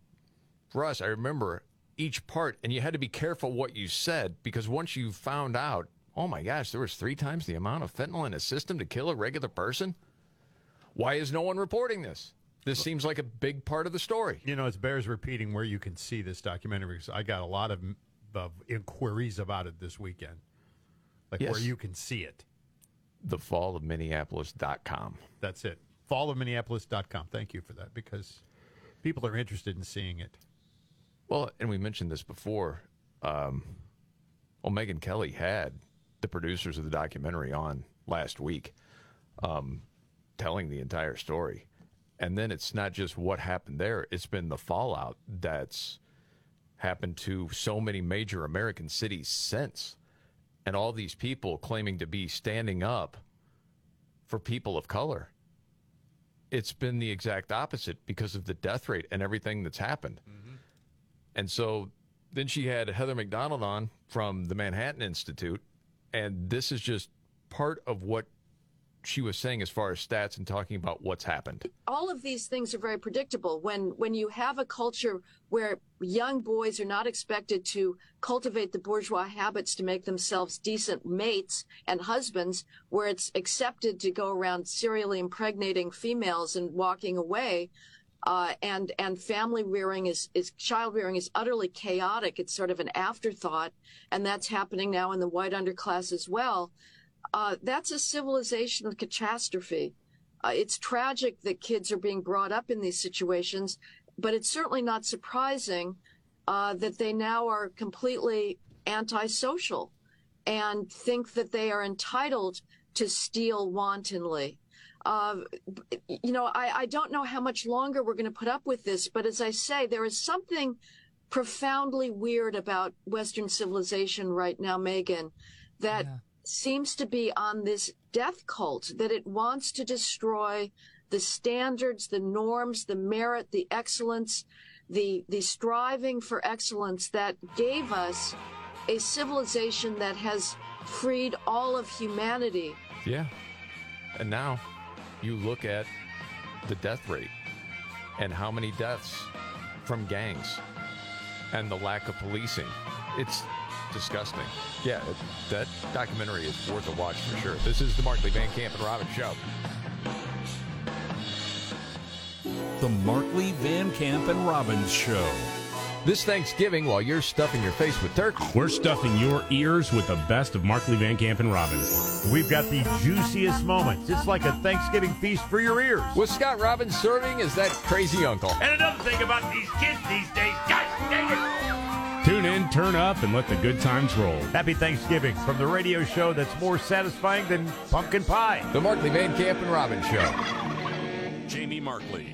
for us, I remember each part, and you had to be careful what you said because once you found out, oh my gosh, there was three times the amount of fentanyl in a system to kill a regular person. Why is no one reporting this? This seems like a big part of the story. You know, it bears repeating where you can see this documentary because I got a lot of, of inquiries about it this weekend, like Yes. where you can see it. The fall of Minneapolis.com. That's it. Fallofminneapolis.com. Thank you for that because people are interested in seeing it. Well, and we mentioned this before. Um, well, Megyn Kelly had the producers of the documentary on last week, um, telling the entire story. And then it's not just what happened there, it's been the fallout that's happened to so many major American cities since. And all these people claiming to be standing up for people of color. It's been the exact opposite because of the death rate and everything that's happened. And so then she had Heather Mac Donald on from the Manhattan Institute, and this is just part of what she was saying as far as stats and talking about what's happened. all of these things are very predictable when when you have a culture where young boys are not expected to cultivate the bourgeois habits to make themselves decent mates and husbands where it's accepted to go around serially impregnating females and walking away uh, and and family rearing is is child rearing is utterly chaotic. It's sort of an afterthought and that's happening now in the white underclass as well. Uh, that's a civilizational catastrophe. Uh, it's tragic that kids are being brought up in these situations, but it's certainly not surprising uh, that they now are completely antisocial and think that they are entitled to steal wantonly. Uh, you know, I, I don't know how much longer we're going to put up with this, but as I say, there is something profoundly weird about Western civilization right now, Megyn, that seems to be on this death cult, that it wants to destroy the standards, the norms, the merit, the excellence, the, the striving for excellence that gave us a civilization that has freed all of humanity. Yeah. And now you look at the death rate and how many deaths from gangs and the lack of policing. It's disgusting. Yeah, it, that documentary is worth a watch for sure. This is the Markley Van Camp and Robbins Show. The Markley, Van Camp, and Robbins Show. This Thanksgiving, while you're stuffing your face with turkey, We're stuffing your ears with the best of Markley Van Camp and Robbins. We've got the juiciest moments. It's like a Thanksgiving feast for your ears. with Scott Robbins serving as that crazy uncle. And another thing about these kids these days, gosh dang it! Tune in, turn up, and let the good times roll. Happy Thanksgiving from the radio show that's more satisfying than pumpkin pie. The Markley Van Camp and Robbins Show. Jamie Markley,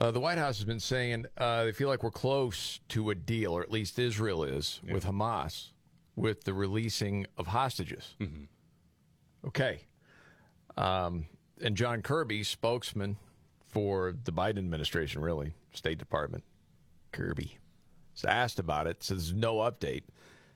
Uh, the White House has been saying uh, they feel like we're close to a deal, or at least Israel is, with Hamas, with the releasing of hostages. Okay. Um, and John Kirby, spokesman for the Biden administration, really, State Department, Kirby, is asked about it, says no update.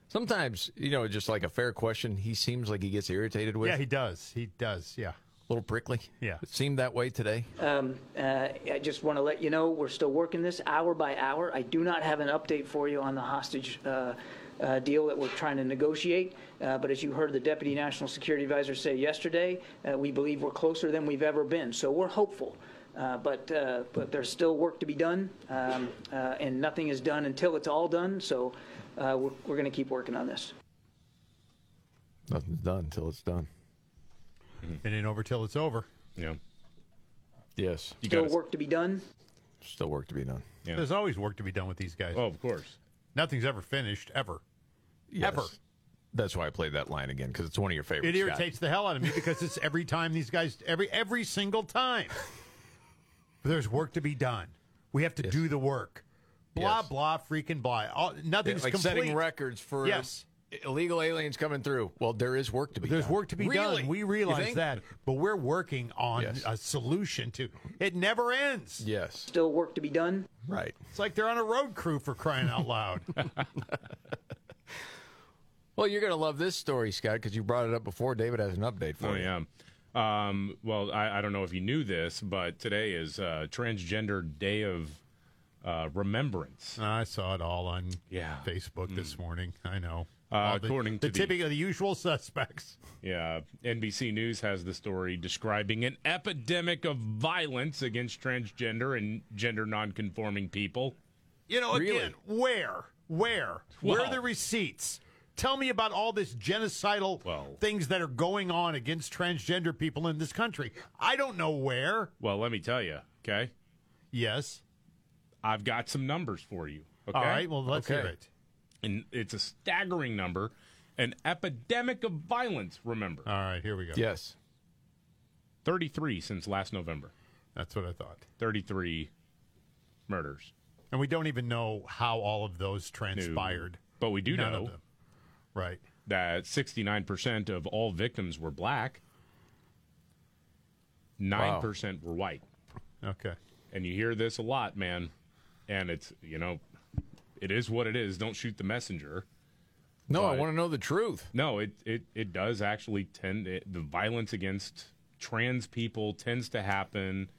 Sometimes, you know, just like a fair question, he seems like he gets irritated with. Yeah, he does. He does. Yeah. A little prickly. Yeah. It seemed that way today. Um, uh, I just want to let you know we're still working this hour by hour. I do not have an update for you on the hostage uh, uh, deal that we're trying to negotiate. Uh, but as you heard the Deputy National Security Advisor say yesterday, uh, we believe we're closer than we've ever been. So we're hopeful. Uh, but uh, but there's still work to be done, um, uh, and nothing is done until it's all done. So uh, we're, we're going to keep working on this. Nothing's done until it's done. Mm-hmm. It ain't over till it's over. Yeah. Yes. You Still work to be done. Still work to be done. Yeah. There's always work to be done with these guys. Oh, of course. Nothing's ever finished, ever. Yes. Ever. That's why I played that line again because it's one of your favorites. It Scott. irritates the hell out of me because it's every time these guys, every every single time. There's work to be done. We have to do the work. Blah Yes. blah freaking blah. All, nothing's like complete. setting records for yes. Illegal aliens coming through. Well, there is work to be done. There's done. work to be Really? done. We realize that, but we're working on Yes. a solution to. It never ends. Yes. Still work to be done. Right. It's like they're on a road crew for crying out loud. Well, you're going to love this story, Scott, because you brought it up before. David has an update for Oh, you. yeah. Um, well, I, I don't know if you knew this, but today is uh, Transgender Day of uh, Remembrance. I saw it all on Yeah. Facebook this morning. I know. Uh, All the, according the to the- tipping of the usual suspects. Yeah, NBC News has the story describing an epidemic of violence against transgender and gender nonconforming people. You know, Really? again, where, where, where are the receipts? Tell me about all this genocidal things that are going on against transgender people in this country. I don't know where. Well, let me tell you, Okay. Yes. I've got some numbers for you. Okay. All right. Well, let's hear it. And it's a staggering number. An epidemic of violence, remember. All right, here we go. Yes. 33 since last November. That's what I thought. 33 murders. And we don't even know how all of those transpired. But we do None of know them. Right. that 69% of all victims were black, 9% were white. Okay. And you hear this a lot, man. And it's, you know, it is what it is. Don't shoot the messenger. No, I want to know the truth. No, it, it, it does actually tend, it, the violence against trans people tends to happen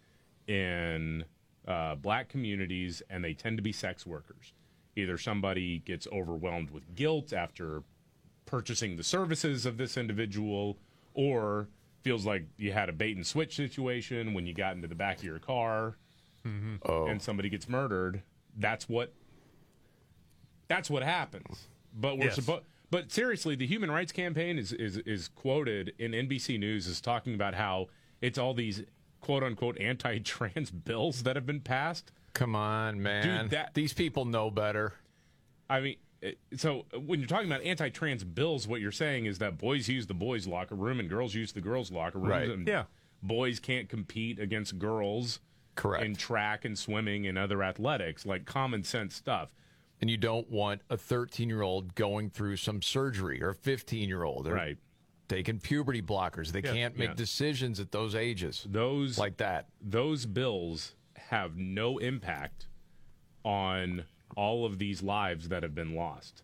in uh, black communities, and they tend to be sex workers. Either somebody gets overwhelmed with guilt after purchasing the services of this individual, or feels like you had a bait and switch situation when you got into the back of your car Oh. and somebody gets murdered. That's what that's what happens. But we're Yes. supposed. But seriously, the Human Rights Campaign is, is is quoted in NBC News as talking about how it's all these quote unquote anti-trans bills that have been passed. Come on, man. that- These people know better. I mean, eh, so when you're talking about anti-trans bills, what you're saying is that boys use the boys' locker room and girls use the girls' locker room. Right. And Yeah. Boys can't compete against girls. Correct. In track and swimming and other athletics, like common sense stuff. And you don't want a 13 year old going through some surgery or a 15 year old. Right. Taking puberty blockers. They Yeah. can't make Yeah. decisions at those ages. Those like that. Those bills have no impact on all of these lives that have been lost.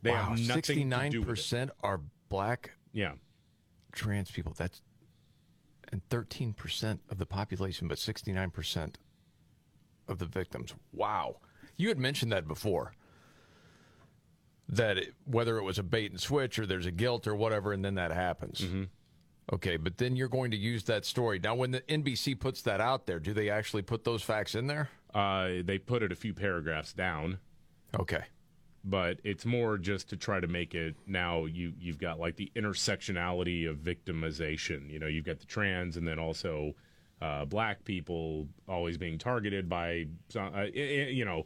They wow, have nothing to do with it. 69% are black Yeah. trans people. That's and 13% of the population, but 69% of the victims. Wow. You had mentioned that before. That it, whether it was a bait and switch or there's a guilt or whatever, and then that happens. Mm-hmm. Okay, but then you're going to use that story. Now, when the NBC puts that out there, do they actually put those facts in there? Uh, they put it a few paragraphs down. Okay. But it's more just to try to make it now you you've got like the intersectionality of victimization. You know, you've got the trans and then also uh, black people always being targeted by some- uh, you know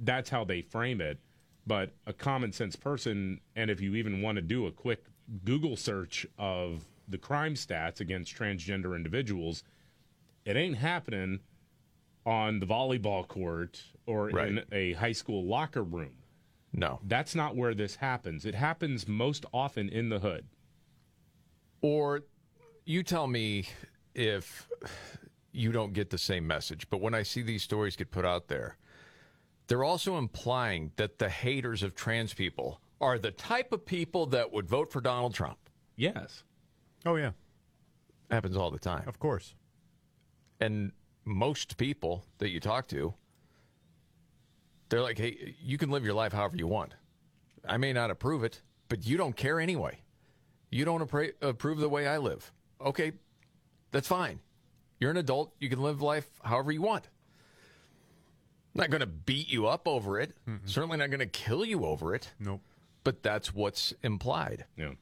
that's how they frame it. But a common sense person, and if you even want to do a quick Google search of the crime stats against transgender individuals, it ain't happening on the volleyball court or in a high school locker room. No. That's not where this happens. It happens most often in the hood. Or you tell me if you don't get the same message. But when I see these stories get put out there, they're also implying that the haters of trans people are the type of people that would vote for Donald Trump. Yes. Oh, yeah. Happens all the time. Of course. And most people that you talk to, they're like, hey, you can live your life however you want. I may not approve it, but you don't care anyway. You don't appra- approve the way I live. Okay, that's fine. You're an adult. You can live life however you want. Not going to beat you up over it. Certainly not going to kill you over it. Nope. But that's what's implied. Yeah.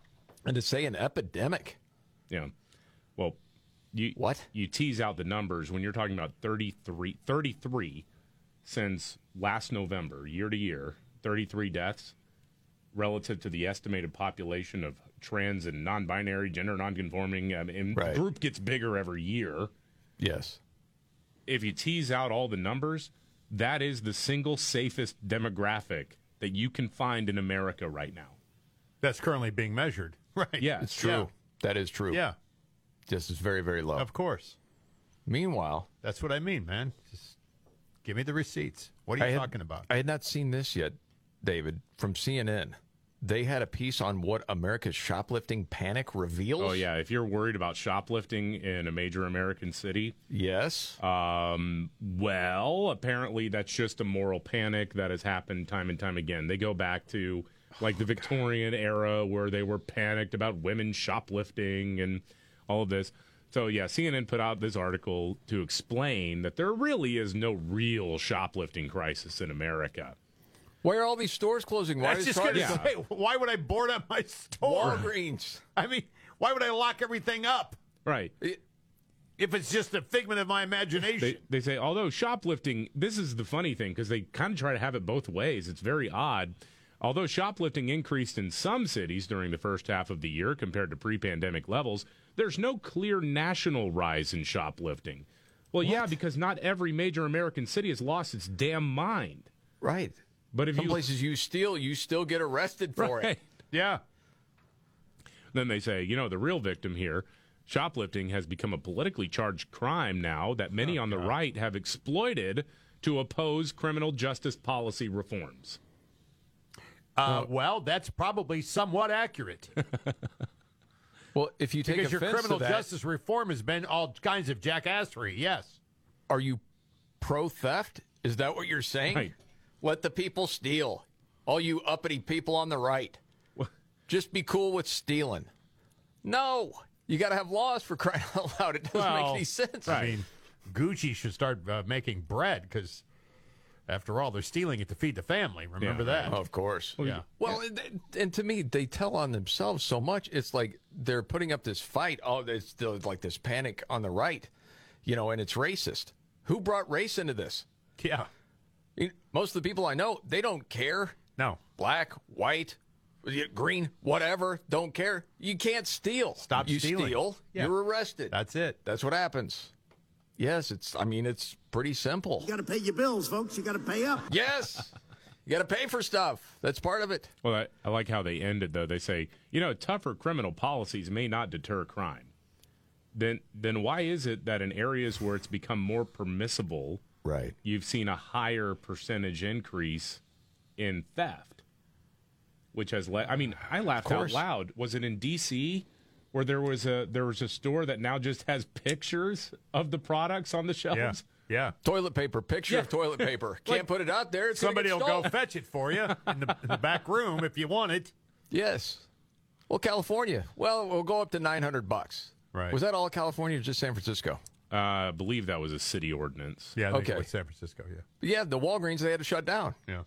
And to say an epidemic. Yeah. Well, you what? You tease out the numbers when you're talking about 33, 33 since last November, year to year, 33 deaths relative to the estimated population of trans and non-binary, gender non-conforming. Um, I mean, Right. the group gets bigger every year. Yes. If you tease out all the numbers, that is the single safest demographic that you can find in America right now. That's currently being measured. Right. Yeah, It's true. That is true. Yeah. Just is very, very low. Of course. Meanwhile, That's what I mean, man. Just give me the receipts. What are I you had- talking about? I had not seen this yet, David, from CNN. They had a piece on what America's shoplifting panic reveals. Oh yeah, if you're worried about shoplifting in a major American city, yes. Um, well, apparently that's just a moral panic that has happened time and time again. They go back to like the Victorian era where they were panicked about women shoplifting and all of this. So yeah, CNN put out this article to explain that there really is no real shoplifting crisis in America. Why are all these stores closing? Why I is just Target- going to say, why would I board up my store? Walgreens. I mean, why would I lock everything up? Right. if it's just a figment of my imagination. They, they say, although shoplifting, this is the funny thing because they kind of try to have it both ways. It's very odd. Although shoplifting increased in some cities during the first half of the year compared to pre pandemic levels, there's no clear national rise in shoplifting. Well, yeah, because not every major American city has lost its damn mind. Right. But if Some you places you steal, you still get arrested for Right. it. Yeah. Then they say, you know, the real victim here, shoplifting has become a politically charged crime now that many on the right have exploited to oppose criminal justice policy reforms. Uh, well, that's probably somewhat accurate. Well, if you take because your criminal to that, justice reform has been all kinds of jackassery. Yes. are you pro theft? Is that what you're saying? Right. Let the people steal. All you uppity people on the right. Just be cool with stealing. No. You got to have laws for crying out loud. It doesn't Well, make any sense. I mean, Gucci should start uh, making bread because, after all, they're stealing it to feed the family. Remember that? Of course. Yeah. Well, and, and to me, they tell on themselves so much. It's like they're putting up this fight. Oh, it's like this panic on the right, you know, and it's racist. Who brought race into this? Yeah. I mean, Most of the people I know, they don't care. No. Black, white, green, whatever, don't care. You can't steal. Stop you stealing. steal, Yeah. you're arrested. That's it. That's what happens. Yes, it's. I mean, it's pretty simple. You got to pay your bills, folks. You got to pay up. Yes, you got to pay for stuff. That's part of it. Well, I, I like how they ended, though. They say, you know, tougher criminal policies may not deter crime. Then, then why is it that in areas where it's become more permissible, right, you've seen a higher percentage increase in theft? Which has led. I mean, I laughed out loud. Was it in D.C. where there was a there was a store that now just has pictures of the products on the shelves? Yeah. Yeah. Toilet paper, picture Yeah. of toilet paper. Can't Like, put it out there. It's Somebody will go fetch it for you in the, in the back room if you want it. Yes. Well, California. Well, we'll go up to nine hundred bucks. Right. Was that all California or just San Francisco? Uh, I believe that was a city ordinance. Yeah, I think Okay. it was San Francisco. Yeah. Yeah, the Walgreens they had to shut down. Yeah.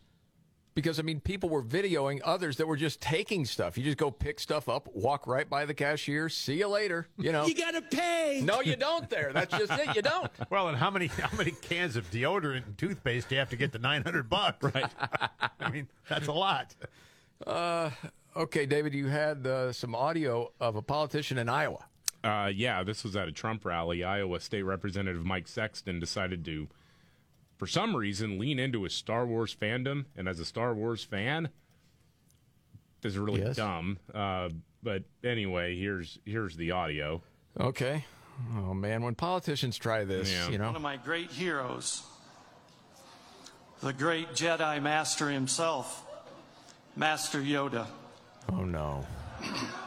Because I mean, people were videoing others that were just taking stuff. You just go pick stuff up, walk right by the cashier, see you later. You know. You got to pay. no, you don't. There, that's just it. You don't. Well, and how many how many cans of deodorant and toothpaste do you have to get to nine hundred bucks? Right. I mean, that's a lot. Uh, okay, David, you had uh, some audio of a politician in Iowa. Uh, yeah, this was at a Trump rally. Iowa State Representative Mike Sexton decided to, for some reason, lean into his Star Wars fandom. And as a Star Wars fan, this is really Yes. dumb. Uh, but anyway, here's here's the audio. Okay. Oh man, when politicians try this, Yeah. you know. One of my great heroes, the great Jedi Master himself, Master Yoda. Oh no.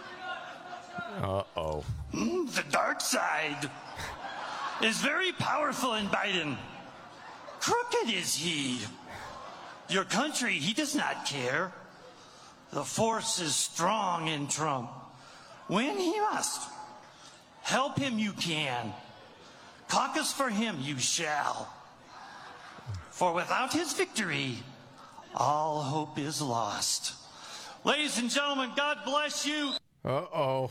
Uh oh. Mm, The dark side is very powerful in Biden. Crooked is he. Your country, he does not care. The force is strong in Trump. When he must, help him you can. Caucus for him you shall. For without his victory, all hope is lost. Ladies and gentlemen, God bless you. Uh oh.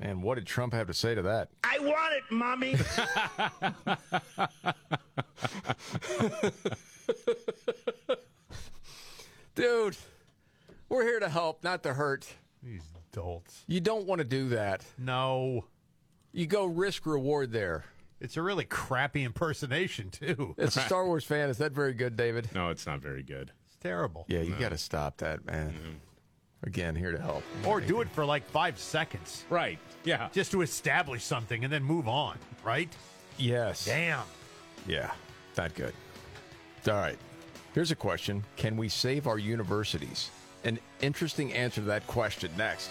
Man, what did Trump have to say to that? I want it, mommy. Dude, we're here to help, not to hurt. These dolts. You don't want to do that. No. You go risk reward there. It's a really crappy impersonation too. It's a Star Wars fan. Is that very good, David? No, it's not very good. It's terrible. Yeah, you got to stop that, man. Mm-hmm. Again, here to help. Or do it for like five seconds. Right. Yeah. Just to establish something and then move on. Right. Yes. Damn. Yeah, not good. All right. Here's a question Can we save our universities? An interesting answer to that question next.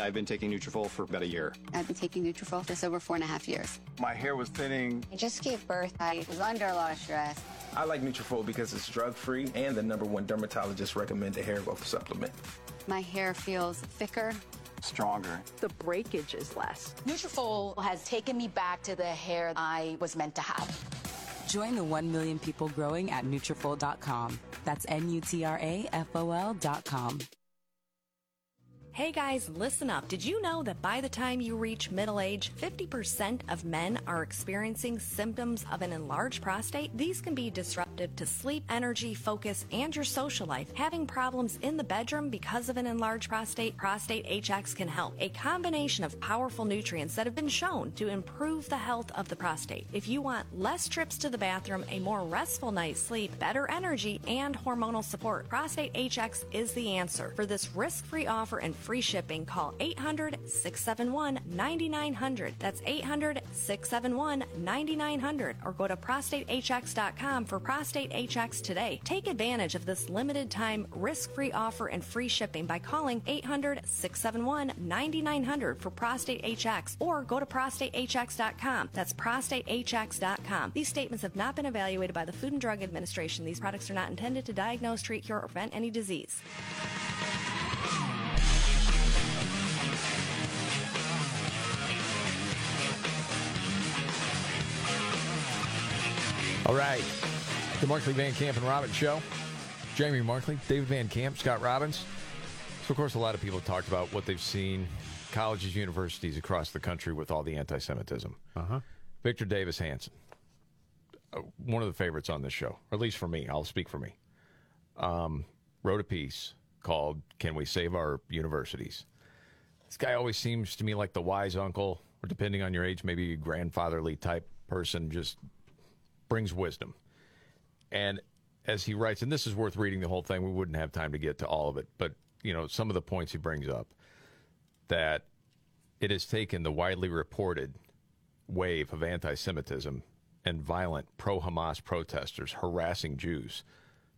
I've been taking Nutrafol for about a year. I've been taking Nutrafol for just over four and a half years. My hair was thinning. I just gave birth. I was under a lot of stress. I like Nutrafol because it's drug-free and the number one dermatologist recommended hair growth supplement. My hair feels thicker. Stronger. The breakage is less. Nutrafol has taken me back to the hair I was meant to have. Join the 1 million people growing at Nutrafol.com. That's N-U-T-R-A-F-O-L dot com. Hey guys, listen up. Did you know that by the time you reach middle age, 50% of men are experiencing symptoms of an enlarged prostate? These can be disruptive to sleep, energy, focus, and your social life. Having problems in the bedroom because of an enlarged prostate, Prostate HX can help. A combination of powerful nutrients that have been shown to improve the health of the prostate. If you want less trips to the bathroom, a more restful night's sleep, better energy, and hormonal support, Prostate HX is the answer. For this risk-free offer and free shipping, call 800 671 9900. That's 800 671 9900. Or go to prostatehx.com for Prostate HX today. Take advantage of this limited time risk free offer and free shipping by calling 800 671 9900 for Prostate HX or go to prostatehx.com. That's prostatehx.com. These statements have not been evaluated by the Food and Drug Administration. These products are not intended to diagnose, treat, cure, or prevent any disease. All right. The Markley Van Camp and Robbins Show. Jamie Markley, David Van Camp, Scott Robbins. So, of course, a lot of people talked about what they've seen colleges, universities across the country with all the anti Semitism. Uh-huh. Victor Davis Hanson, uh, one of the favorites on this show, or at least for me. I'll speak for me. Um, wrote a piece called Can We Save Our Universities? This guy always seems to me like the wise uncle, or depending on your age, maybe a grandfatherly type person, just brings wisdom. And as he writes, and this is worth reading the whole thing, we wouldn't have time to get to all of it, but you know, some of the points he brings up that it has taken the widely reported wave of anti Semitism and violent pro Hamas protesters harassing Jews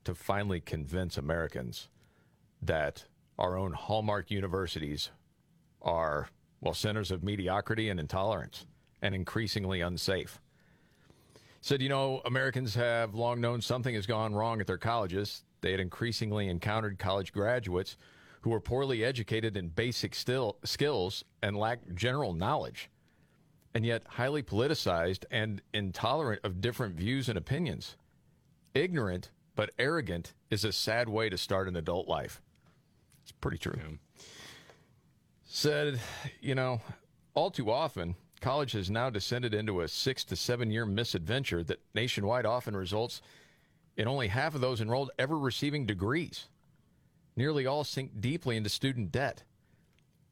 to finally convince Americans that our own hallmark universities are, well, centers of mediocrity and intolerance and increasingly unsafe. Said, you know, Americans have long known something has gone wrong at their colleges. They had increasingly encountered college graduates who were poorly educated in basic still, skills and lacked general knowledge, and yet highly politicized and intolerant of different views and opinions. Ignorant but arrogant is a sad way to start an adult life. It's pretty true. Said, you know, all too often, college has now descended into a six to seven year misadventure that nationwide often results in only half of those enrolled ever receiving degrees. Nearly all sink deeply into student debt.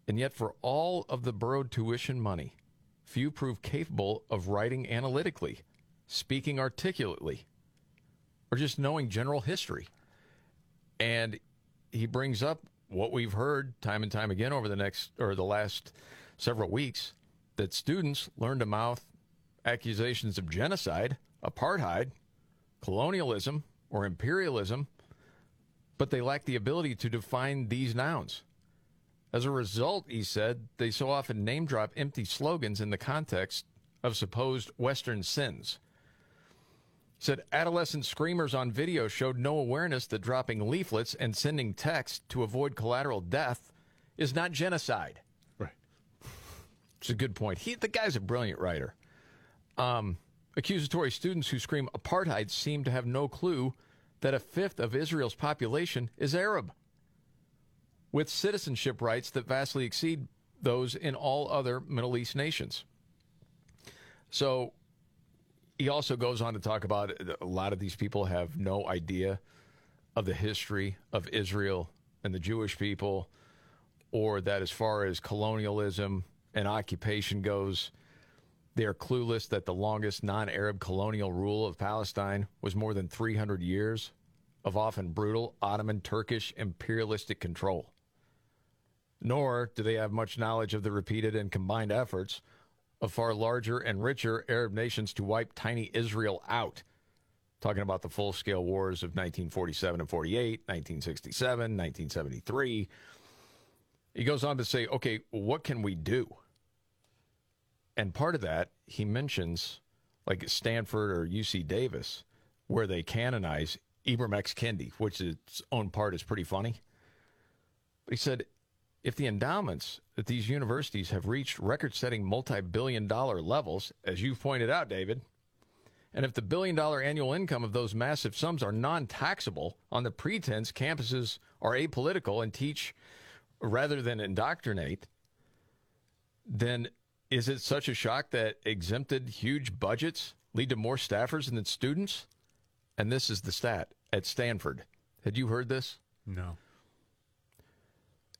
And yet, for all of the borrowed tuition money, few prove capable of writing analytically, speaking articulately, or just knowing general history. And he brings up what we've heard time and time again over the next or the last several weeks that students learn to mouth accusations of genocide, apartheid, colonialism, or imperialism, but they lack the ability to define these nouns. As a result, he said, they so often name drop empty slogans in the context of supposed Western sins. Said adolescent screamers on video showed no awareness that dropping leaflets and sending texts to avoid collateral death is not genocide. It's a good point. He, the guy's a brilliant writer. Um, accusatory students who scream apartheid seem to have no clue that a fifth of Israel's population is Arab, with citizenship rights that vastly exceed those in all other Middle East nations. So he also goes on to talk about a lot of these people have no idea of the history of Israel and the Jewish people, or that as far as colonialism and occupation goes, They are clueless that the longest non Arab colonial rule of Palestine was more than 300 years of often brutal Ottoman Turkish imperialistic control. Nor do they have much knowledge of the repeated and combined efforts of far larger and richer Arab nations to wipe tiny Israel out. Talking about the full scale wars of 1947 and 48, 1967, 1973. He goes on to say, okay, what can we do? And part of that, he mentions like Stanford or UC Davis, where they canonize Ibram X. Kendi, which its own part is pretty funny. But he said, if the endowments at these universities have reached record setting multi billion dollar levels, as you've pointed out, David, and if the billion dollar annual income of those massive sums are non taxable on the pretense campuses are apolitical and teach rather than indoctrinate, then is it such a shock that exempted huge budgets lead to more staffers than students? And this is the stat at Stanford. Had you heard this? No.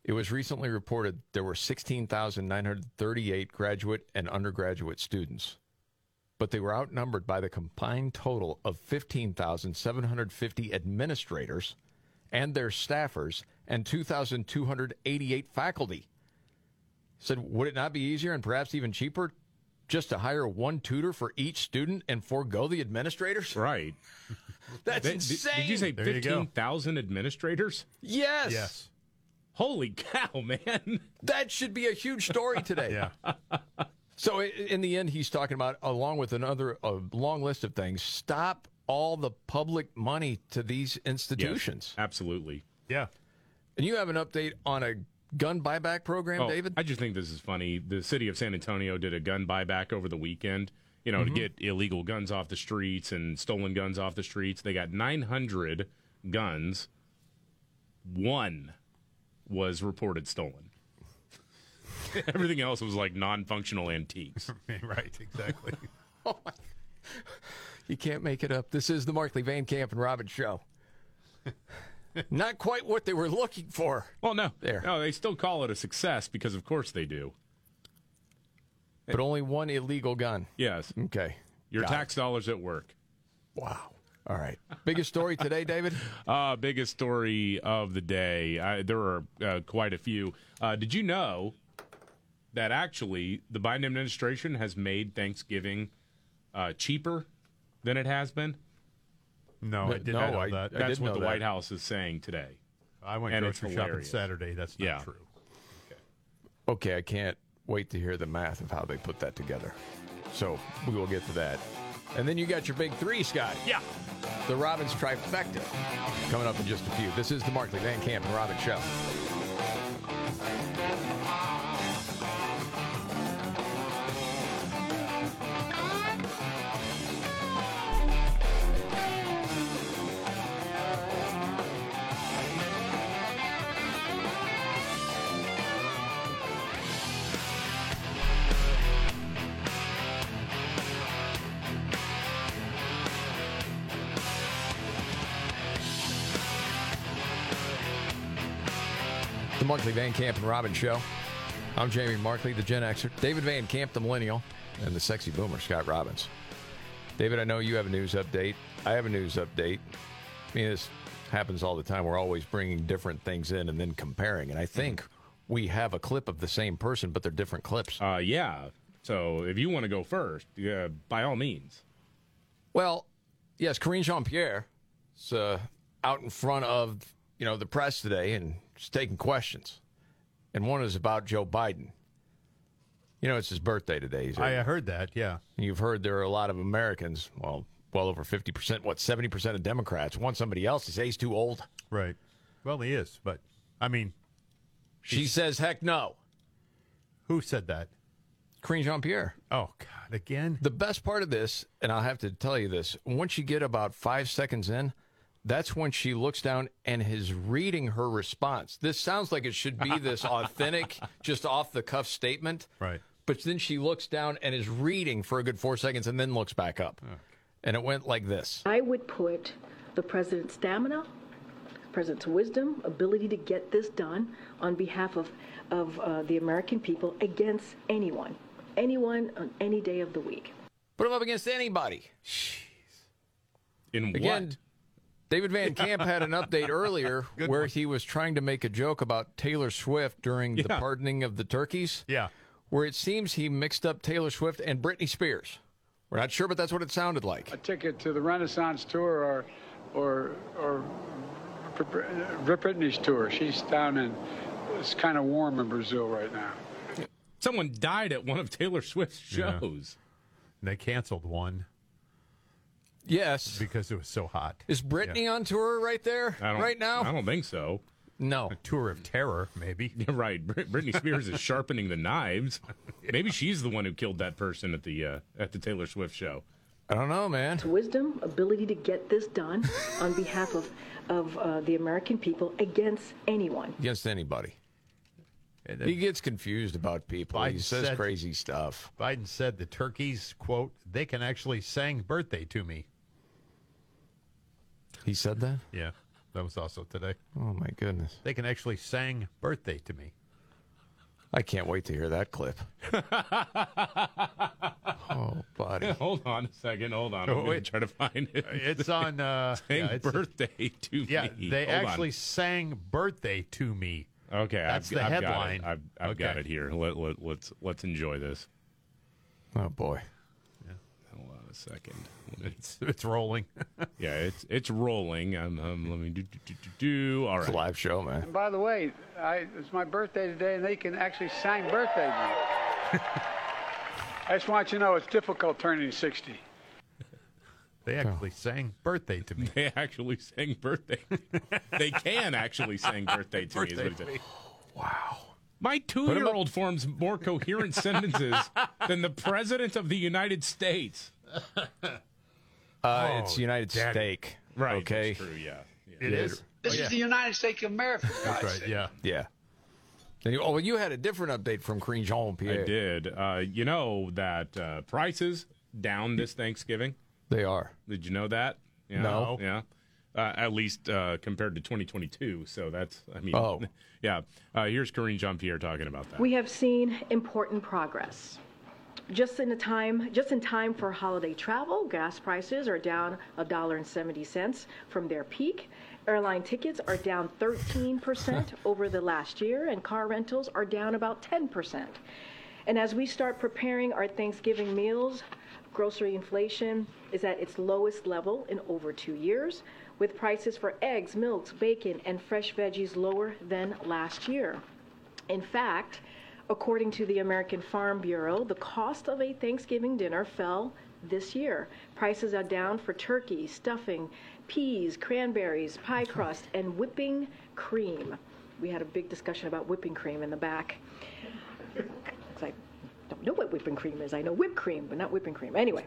It was recently reported there were 16,938 graduate and undergraduate students, but they were outnumbered by the combined total of 15,750 administrators and their staffers and 2,288 faculty. Said, would it not be easier and perhaps even cheaper just to hire one tutor for each student and forego the administrators? Right. That's Did- insane. Did you say There you 15,000 administrators? Yes. Yes. Holy cow, man. That should be a huge story today. Yeah. So in the end, he's talking about, along with another a long list of things, stop all the public money to these institutions. Absolutely. Yeah. And you have an update on a gun buyback program, Oh, David? I just think this is funny. The city of San Antonio did a gun buyback over the weekend, you know, Mhm. to get illegal guns off the streets and stolen guns off the streets. They got 900 guns. One was reported stolen. Everything else was like non functional antiques. right, exactly. oh my. You can't make it up. This is the Markley Van Camp and Robbins show. Not quite what they were looking for. Well, no. There. No, they still call it a success because, of course, they do. But only one illegal gun. Yes. Okay. Your Got tax dollars at work. Wow. All right. Biggest story today, David? Uh, biggest story of the day. I, there are uh, quite a few. Uh, did you know that actually the Biden administration has made Thanksgiving uh, cheaper than it has been? No, I did No, not know I- that. I That's didn't what know the that. White House is saying today. I went And it's grocery shopping hilarious. Saturday. That's not Yeah. true. Okay, I can't wait to hear the math of how they put that together. So we will get to that. And then you got your big three, Scott. Yeah. The Robbins trifecta coming up in just a few. This is the Markley Van Camp and Robbins show. The Markley Van Camp and Robbins show. I'm Jamie Markley, the Gen Xer. David Van Camp, the millennial, and the sexy boomer, Scott Robbins. David, I know you have a news update. I have a news update. I mean, this happens all the time. We're always bringing different things in and then comparing. And I think we have a clip of the same person, but they're different clips. Uh, yeah. So if you want to go first, yeah, by all means. Well, yes, Karine Jean Pierre is uh, out in front of you know the press today and she's taking questions, and one is about Joe Biden. You know, it's his birthday today. I heard that. Yeah. You've heard there are a lot of Americans, well, well over fifty percent, what seventy percent of Democrats want somebody else to say he's too old. Right. Well, he is, but I mean, She says, "Heck no." who said that? Karine Jean Pierre. Oh God, again. The best part of this, and I'll have to tell you this, once you get about five seconds in, that's when she looks down and is reading her response. This sounds like it should be this authentic, just off the cuff statement. Right. But then she looks down and is reading for a good four seconds and then looks back up. And it went like this. I would put the president's stamina, president's wisdom, ability to get this done on behalf of, of uh, the American people against anyone. anyone on any day of the week. Put him up against anybody. In Again, what? David Van Camp had an update earlier where he was trying to make a joke about Taylor Swift during the pardoning of the turkeys. Yeah. Where it seems he mixed up Taylor Swift and Britney Spears. We're not sure, but that's what it sounded like. a ticket to the Renaissance tour or or or Brit- Britney's tour. She's down in it's kind of warm in Brazil right now. Someone died at one of Taylor Swift's Yeah. shows. And they canceled one Yes. because it was so hot. Is Britney on tour right there, I don't, right now? I don't think so. No. A tour of terror, maybe. You're right. Brit- Britney Spears is sharpening the knives. Maybe she's the one who killed that person at the uh, at the Taylor Swift show. I don't know, man. Wisdom, ability to get this done on behalf of, of uh, the American people against anyone. Against anybody. And He gets confused about people. he says said- crazy stuff. Biden said the turkeys, quote, they can actually sing birthday to me. He said that? Yeah, that was also today. Oh, my goodness. They can actually sang birthday to me. I can't wait to hear that clip. oh, buddy. hold on a second. Hold on. Oh, I'm going wait. to try to find it. It's on. Uh, Saying yeah, it's- birthday to Yeah, me. they Hold on. actually sang birthday to me. Okay, That's I've, the I've headline. Got it. I've, I've got it here. Let, let, let's let's enjoy this. Oh, boy. Hold on a second. It's, it's rolling. yeah, it's it's rolling. I'm let me do do do do. do. All It's a live show, man. And by the way, I, it's my birthday today, and they can actually sing birthday to me. I just want you to know it's difficult turning 60. They oh. actually sang birthday to me. They actually sang birthday. they can actually sing birthday to me. Is what he Birthday said. to me. Wow. My two-year-old forms more coherent sentences than the president of the United States. Uh, it's Oh, United Daddy. Steak. Right. Okay. That's true. Yeah. yeah. It is. This Oh, yeah. is the United States of America. That's right. Yeah. Yeah. And you- oh, well, you had a different update from Karine Jean Pierre. I did. Uh, you know that uh, prices down this Thanksgiving. They are. Did you know that? Yeah. No. Yeah. Uh, at least uh, compared to 2022. So that's, I mean, Oh. yeah. Uh, here's Karine Jean Pierre talking about that. We have seen important progress. Just in a time, just in time for holiday travel, gas prices are down $1.70 from their peak. Airline tickets are down 13% over the last year, and car rentals are down about 10%. And as we start preparing our Thanksgiving meals, grocery inflation is at its lowest level in over two years, with prices for eggs, milks, bacon, and fresh veggies lower than last year. In fact, according to the American Farm Bureau, the cost of a Thanksgiving dinner fell this year. Prices are down for turkey, stuffing, peas, cranberries, pie crust, and whipping cream. We had a big discussion about whipping cream in the back. 'Cause I don't know what whipping cream is. I know whipped cream, but not whipping cream. Anyway,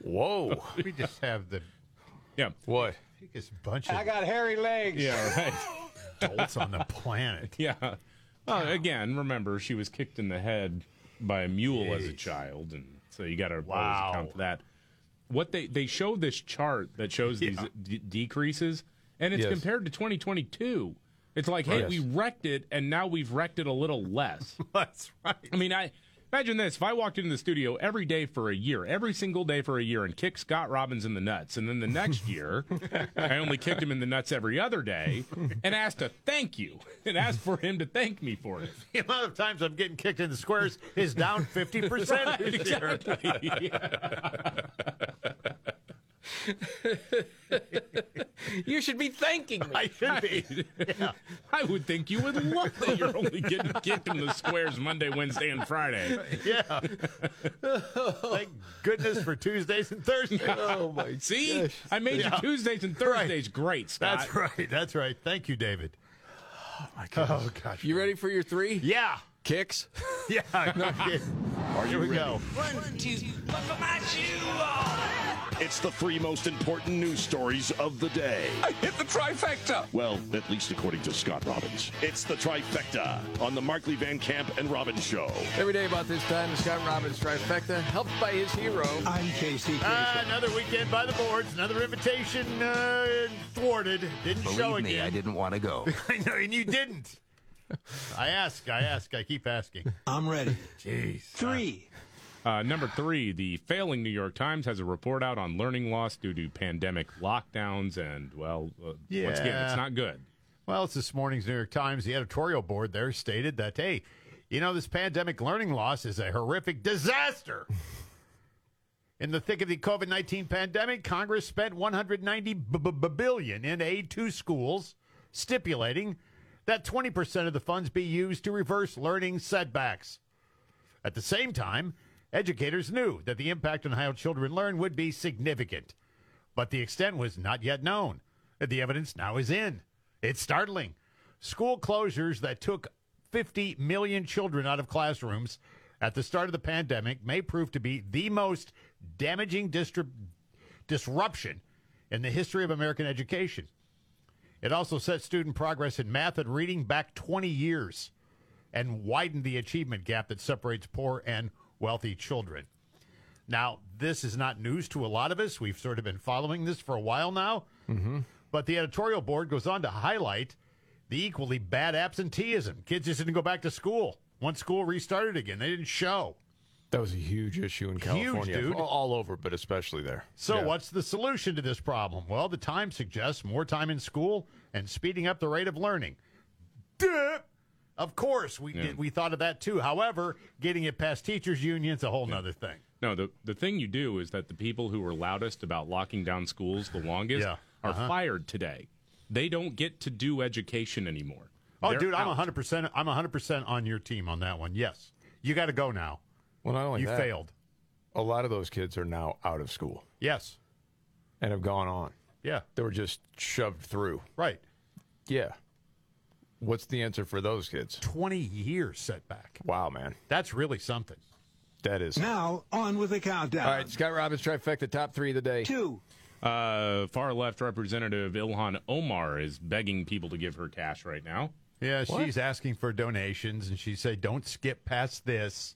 Whoa. We just have the Yeah. what? biggest bunch of I got hairy legs. Yeah, right. adults on the planet. yeah. Well, again, remember, she was kicked in the head by a mule as a child. And so you got to Wow. always account for that. What they, they show this chart that shows these d- decreases, and it's Yes. compared to 2022. It's like, hey, Yes. we wrecked it, and now we've wrecked it a little less. That's right. I mean, I imagine this: if I walked into the studio every day for a year, every single day for a year, and kicked Scott Robbins in the nuts, and then the next year I only kicked him in the nuts every other day, and asked to thank you, and asked for him to thank me for it. The amount of times I'm getting kicked in the squares is down 50% Right, this year. exactly. You should be thanking me. I should be. Yeah. I would think you would love that you're only getting kicked in the squares Monday, Wednesday, and Friday. Yeah. Thank goodness for Tuesdays and Thursdays. Oh my See, gosh. I made Yeah. you Tuesdays and Thursdays great, Scott. That's right. That's right. Thank you, David. Oh, my oh, gosh. You ready for your three Yeah. kicks? Yeah. No kidding. Are Here you we ready? go. One, two, buckle my shoe on. It's the three most important news stories of the day. I hit the trifecta. Well, at least according to Scott Robbins. It's the trifecta on the Markley Van Camp and Robbins Show. Every day about this time, Scott Robbins trifecta, helped by his hero. I'm Casey Kasem. Ah, another weekend by the boards. Another invitation uh, thwarted. Didn't show Believe me, again. I didn't want to go. I know, and you didn't. I ask, I ask, I keep asking. I'm ready. Jeez. Three. Uh, number three, the failing New York Times has a report out on learning loss due to pandemic lockdowns, and well, uh, once again, it's not good. Well, it's this morning's New York Times. The editorial board there stated that, hey, you know, this pandemic learning loss is a horrific disaster. In the thick of the COVID 19 pandemic, Congress spent 190 b- b- b- billion in aid to schools, stipulating that 20% of the funds be used to reverse learning setbacks. At the same time, educators knew that the impact on how children learn would be significant, but the extent was not yet known. The evidence now is in. It's startling. School closures that took 50 million children out of classrooms at the start of the pandemic may prove to be the most damaging distri- disruption in the history of American education. It also set student progress in math and reading back 20 years and widened the achievement gap that separates poor and wealthy children. Now, this is not news to a lot of us. We've sort of been following this for a while now. Mm-hmm. But the editorial board goes on to highlight the equally bad absenteeism. Kids just didn't go back to school once school restarted again. They didn't show. That was a huge issue in Huge, California, dude. all- over, but especially there. So, Yeah. what's the solution to this problem? Well, the Times suggests more time in school and speeding up the rate of learning. Duh! Of course, we Yeah. did, we thought of that too. However, getting it past teachers' unions a whole nother thing. No, the the thing you do is that the people who were loudest about locking down schools the longest Yeah. are Uh-huh. fired today. They don't get to do education anymore. Oh, They're dude, I'm out. 100%. I'm 100% on your team on that one. Yes, you got to go now. Well, not only you that, failed. A lot of those kids are now out of school. Yes. And have gone on. Yeah. They were just shoved through. Right. Yeah. What's the answer for those kids? 20 years setback. Wow, man. That's really something. That is. Now, on with the countdown. All right, Scott Robbins trifecta top three of the day. Two. Uh, far left Representative Ilhan Omar is begging people to give her cash right now. Yeah, What? she's asking for donations, and she said, "Don't skip past this."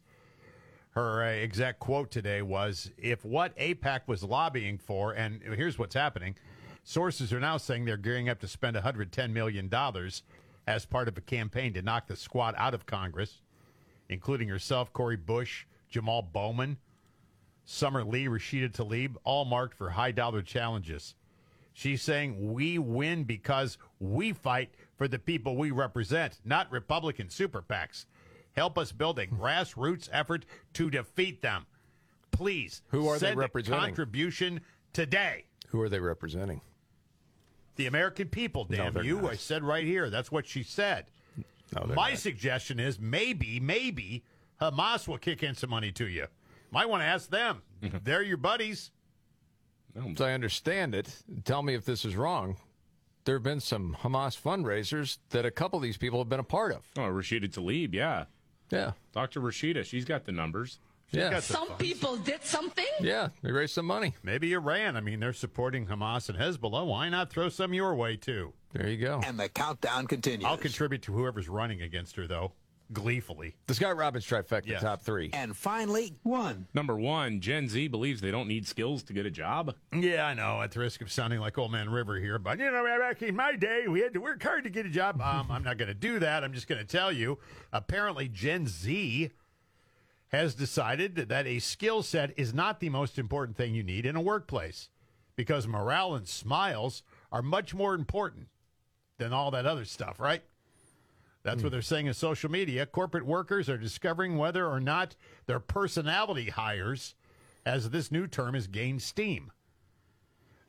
Her uh, exact quote today was, "If what AIPAC was lobbying for, and here's what's happening, sources are now saying they're gearing up to spend 110 million dollars as part of a campaign to knock the squad out of Congress, including herself, Cori Bush, Jamal Bowman, Summer Lee, Rashida Tlaib, all marked for high dollar challenges." She's saying we win because we fight for the people we represent, not Republican super PACs. Help us build a hmm. grassroots effort to defeat them. Please. Who are they representing? contribution today. Who are they representing? The American people, damn they're you. not. I said right here. That's what she said. No, My not. suggestion is maybe, maybe Hamas will kick in some money to you. Might want to ask them. They're your buddies. As I understand it, tell me if this is wrong. There have been some Hamas fundraisers that a couple of these people have been a part of. Oh, Rashida Tlaib, yeah. Yeah. Dr. Rashida, she's got the numbers. Yeah. got the Some people did something. Yeah, they raised some money. Maybe Iran. I mean, they're supporting Hamas and Hezbollah. Why not throw some your way, too? There you go. And the countdown continues. I'll contribute to whoever's running against her, though, gleefully. The Scott Robbins trifecta Yeah. top three. And finally, one. Number one, Gen Z believes they don't need skills to get a job. Yeah, I know. At the risk of sounding like Old Man River here, but you know, back in my day, we had to work hard to get a job. Um, I'm not going to do that. I'm just going to tell you. Apparently, Gen Z has decided that a skill set is not the most important thing you need in a workplace because morale and smiles are much more important than all that other stuff, right? That's what they're saying in social media. Corporate workers are discovering whether or not their personality hires, as this new term has gained steam.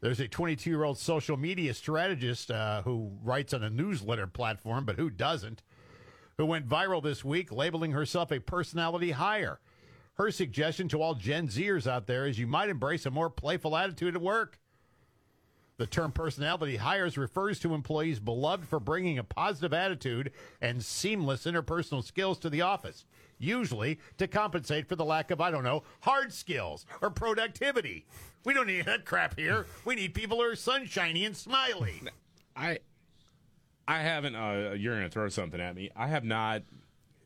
There's a 22 year old social media strategist uh, who writes on a newsletter platform, but who doesn't, who went viral this week labeling herself a personality hire. Her suggestion to all Gen Zers out there is you might embrace a more playful attitude at work. The term personality hires refers to employees beloved for bringing a positive attitude and seamless interpersonal skills to the office, usually to compensate for the lack of, I don't know, hard skills or productivity. We don't need that crap here. We need people who are sunshiny and smiley. I I haven't uh you're gonna throw something at me. I have not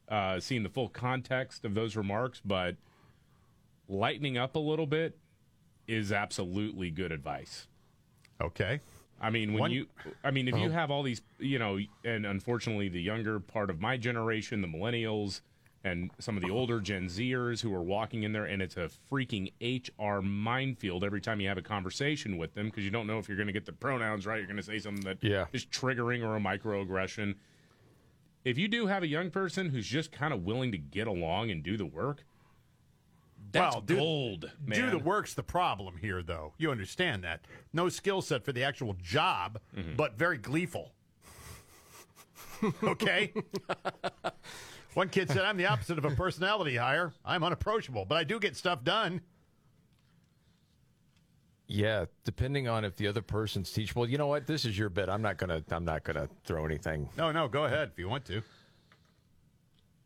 uh seen the full context of those remarks, but lightening up a little bit is absolutely good advice. Okay. I mean, when One- you, I mean, if you Oh. have all these, you know, and unfortunately, the younger part of my generation, the millennials, and some of the older Gen Zers who are walking in there, and it's a freaking HR minefield every time you have a conversation with them because you don't know if you're going to get the pronouns right. You're going to say something that Yeah. is triggering or a microaggression. If you do have a young person who's just kind of willing to get along and do the work, that's well, do, gold, man. Do the work's the problem here, though. You understand that. No skill set for the actual job, Mm-hmm. but very gleeful. okay? One kid said, I'm the opposite of a personality hire. I'm unapproachable, but I do get stuff done. Yeah, depending on if the other person's teachable. You know what? This is your bit. I'm not gonna. I'm not gonna throw anything. No, no, go ahead if you want to.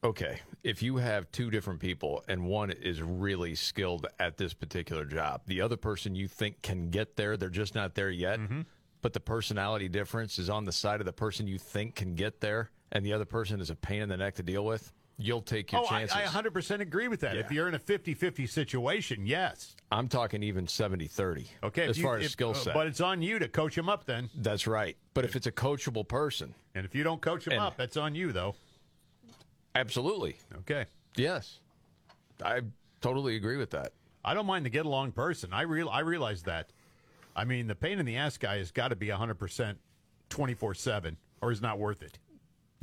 Okay, if you have two different people and one is really skilled at this particular job, the other person you think can get there, they're just not there yet. Mm-hmm. But the personality difference is on the side of the person you think can get there, and the other person is a pain in the neck to deal with. You'll take your oh, chances. I 100% agree with that. Yeah. If you're in a 50 50 situation, yes. I'm talking even 70 30. Okay, as you- far as if- skill uh, set. but it's on you to coach him up then. That's right. But if it's a coachable person, And if you don't coach him And- up, that's on you, though. absolutely. Okay. Yes. I totally agree with that. I don't mind the get along person. I real I realize that. I mean, the pain in the ass guy has got to be 100% 24 7 or is not worth it.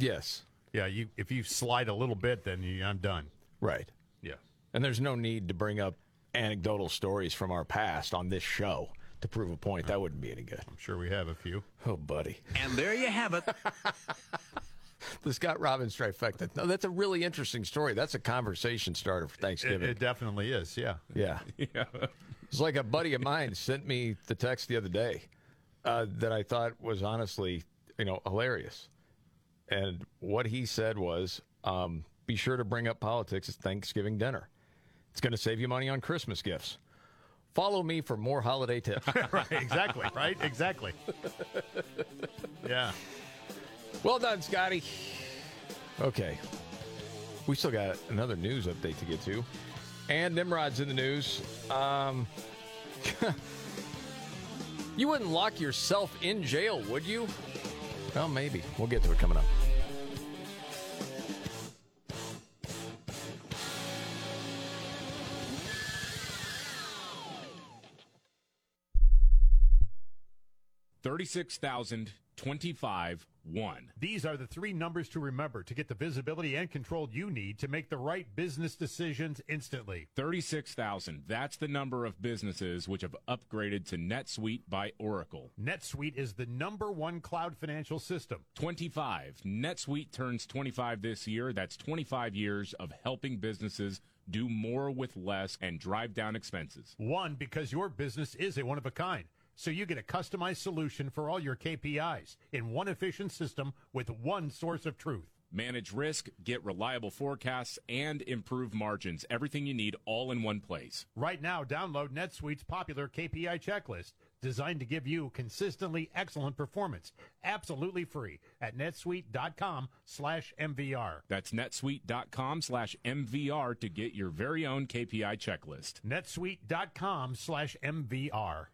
Yes. Yeah, you if you slide a little bit, then you, I'm done. Right. Yeah. And there's no need to bring up anecdotal stories from our past on this show to prove a point. That wouldn't be any good. I'm sure we have a few. Oh, buddy. And there you have it. The Scott Robbins trifecta. No, that's a really interesting story. That's a conversation starter for It, Thanksgiving. it definitely is. Yeah. yeah. yeah. It's like a buddy of mine sent me the text the other day uh, that I thought was honestly, you know, hilarious. And what he said was, um, "Be sure to bring up politics at Thanksgiving dinner. It's going to save you money on Christmas gifts." Follow me for more holiday tips. right. Exactly. Right. Exactly. yeah. well done, Scotty. Okay, we still got another news update to get to, and Nimrod's in the news. Um, you wouldn't lock yourself in jail, would you? Well, maybe. We'll get to it coming up. Thirty-six thousand twenty-five one. These are the three numbers to remember to get the visibility and control you need to make the right business decisions instantly. 36,000. That's the number of businesses which have upgraded to NetSuite by Oracle. NetSuite is the number one cloud financial system. 25. NetSuite turns 25 this year. That's 25 years of helping businesses do more with less and drive down expenses. One, because your business is a one of a kind. So you get a customized solution for all your KPIs in one efficient system with one source of truth. Manage risk, get reliable forecasts, and improve margins. Everything you need all in one place. Right now, download NetSuite's popular KPI checklist designed to give you consistently excellent performance, absolutely free at netsuite.com slash MVR. That's netsuite.com slash MVR to get your very own KPI checklist. netsuite.com slash MVR.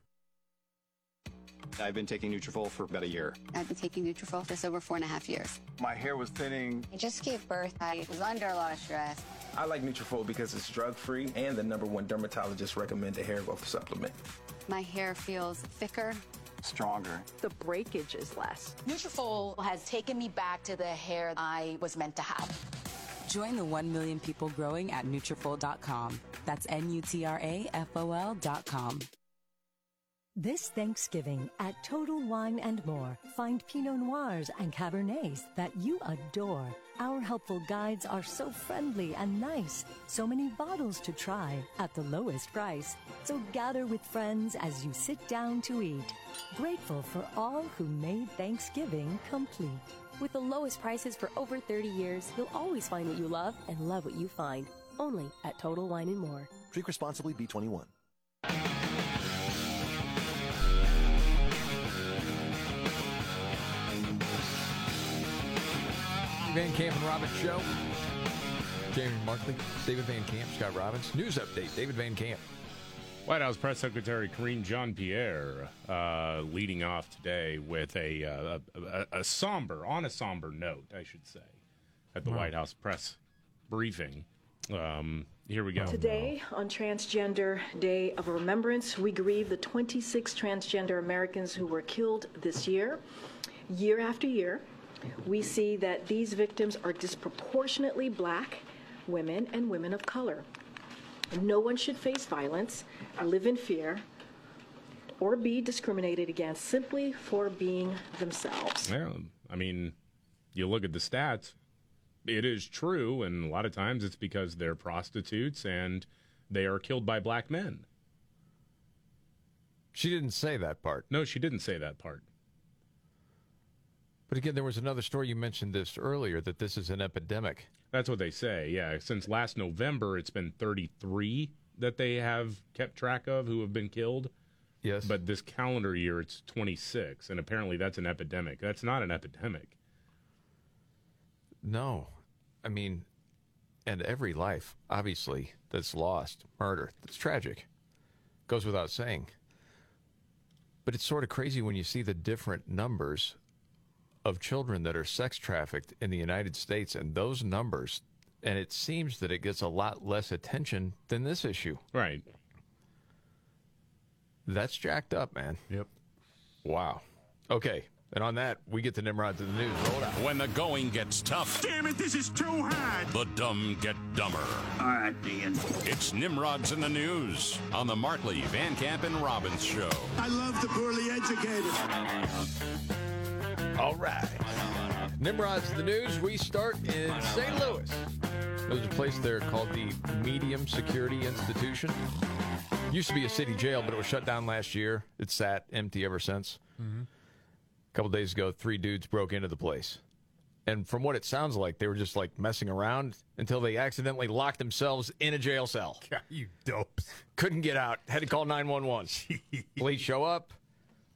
I've been taking Nutrafol for about a year. I've been taking Nutrafol just over four and a half years. My hair was thinning. I just gave birth. I was under a lot of stress. I like Nutrafol because it's drug-free and the number one dermatologist recommended hair growth supplement. My hair feels thicker. Stronger. The breakage is less. Nutrafol has taken me back to the hair I was meant to have. Join the 1 million people growing at Nutrafol.com. That's N-U-T-R-A-F-O-L dot com. This Thanksgiving at Total Wine and More, find Pinot Noirs and Cabernets that you adore. Our helpful guides are so friendly and nice. So many bottles to try at the lowest price. So gather with friends as you sit down to eat. Grateful for all who made Thanksgiving complete. With the lowest prices for over 30 years, you'll always find what you love and love what you find. Only at Total Wine and More. Drink responsibly, B21. Van Camp and Robbins Show. Jamie Markley, David Van Camp, Scott Robbins. News update, David Van Camp. White House Press Secretary Karine Jean Pierre uh, leading off today with a, uh, a, a somber, on a somber note, I should say, at the Wow. White House press briefing. Um, here we go. Today, on Transgender Day of Remembrance, we grieve the 26 transgender Americans who were killed this year. Year after year, we see that these victims are disproportionately black, women, and women of color. No one should face violence, live in fear, or be discriminated against simply for being themselves. Yeah, I mean, you look at the stats, it is true, and a lot of times it's because they're prostitutes and they are killed by black men. She didn't say that part. No, she didn't say that part. But again, there was another story you mentioned this earlier that this is an epidemic. That's what they say. Yeah, since last November, it's been 33 that they have kept track of who have been killed. Yes. But this calendar year, it's 26, and apparently that's an epidemic. That's not an epidemic. No. I mean, and every life, obviously, that's lost, murder, that's tragic. Goes without saying. But it's sort of crazy when you see the different numbers of children that are sex trafficked in the United States and those numbers, and it seems that it gets a lot less attention than this issue. Right. That's jacked up, man. Yep. Wow. Okay. And on that, we get to Nimrod to the news. Roll it out. When the going gets tough. Damn it, this is too hard. The dumb get dumber. All right, Ian. It's Nimrods in the News on the Markley, Van Camp, and Robbins Show. I love the poorly educated. All right. Nimrod's the news. We start in St. Louis. There's a place there called the Medium Security Institution. Used to be a city jail, but it was shut down last year. It sat empty ever since. Mm-hmm. A couple days ago, three dudes broke into the place. And from what it sounds like, they were just like messing around until they accidentally locked themselves in a jail cell. God, you dopes. Couldn't get out. Had to call 911. Police show up,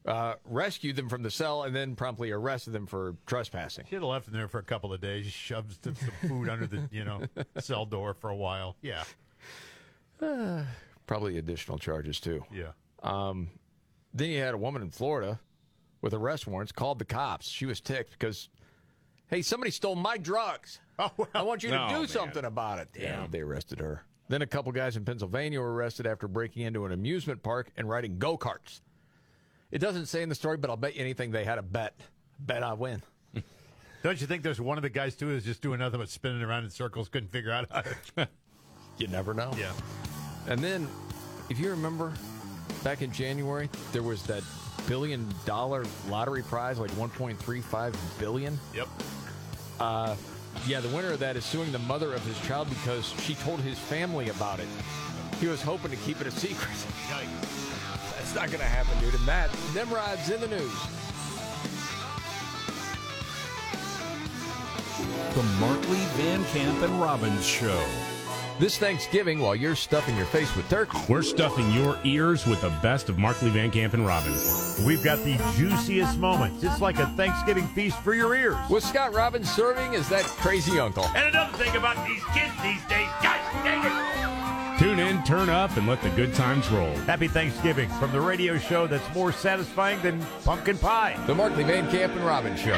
uh, rescued them from the cell, and then promptly arrested them for trespassing. Should have left them there for a couple of days. Shoved some some food under the you know cell door for a while. Yeah. Uh, probably additional charges too. Yeah. Um, then you had a woman in Florida with arrest warrants called the cops. She was ticked because, hey, somebody stole my drugs. Oh, well. I want you to Oh, do man. something about it. Damn, Yeah. they arrested her. Then a couple guys in Pennsylvania were arrested after breaking into an amusement park and riding go karts. It doesn't say in the story, but I'll bet you anything they had a bet. Bet I win. Don't you think there's one of the guys too is just doing nothing but spinning around in circles, couldn't figure out how to. You never know. Yeah. And then, if you remember, back in January, there was that billion dollar lottery prize, like 1.35 billion. Yep. Uh, yeah, the winner of that is suing the mother of his child because she told his family about it. He was hoping to keep it a secret. That's not going to happen, dude. And that, Nimrod's in the news. The Markley, Van Camp, and Robbins Show. This Thanksgiving, while you're stuffing your face with turkey, We're stuffing your ears with the best of Markley, Van Camp, and Robbins. We've got the juiciest moments. It's like a Thanksgiving feast for your ears. with Scott Robbins serving as that crazy uncle. And another thing about these kids these days, God dang it! Tune in, turn up, and let the good times roll. Happy Thanksgiving from the radio show that's more satisfying than pumpkin pie. The Markley Van Camp and Robbins Show.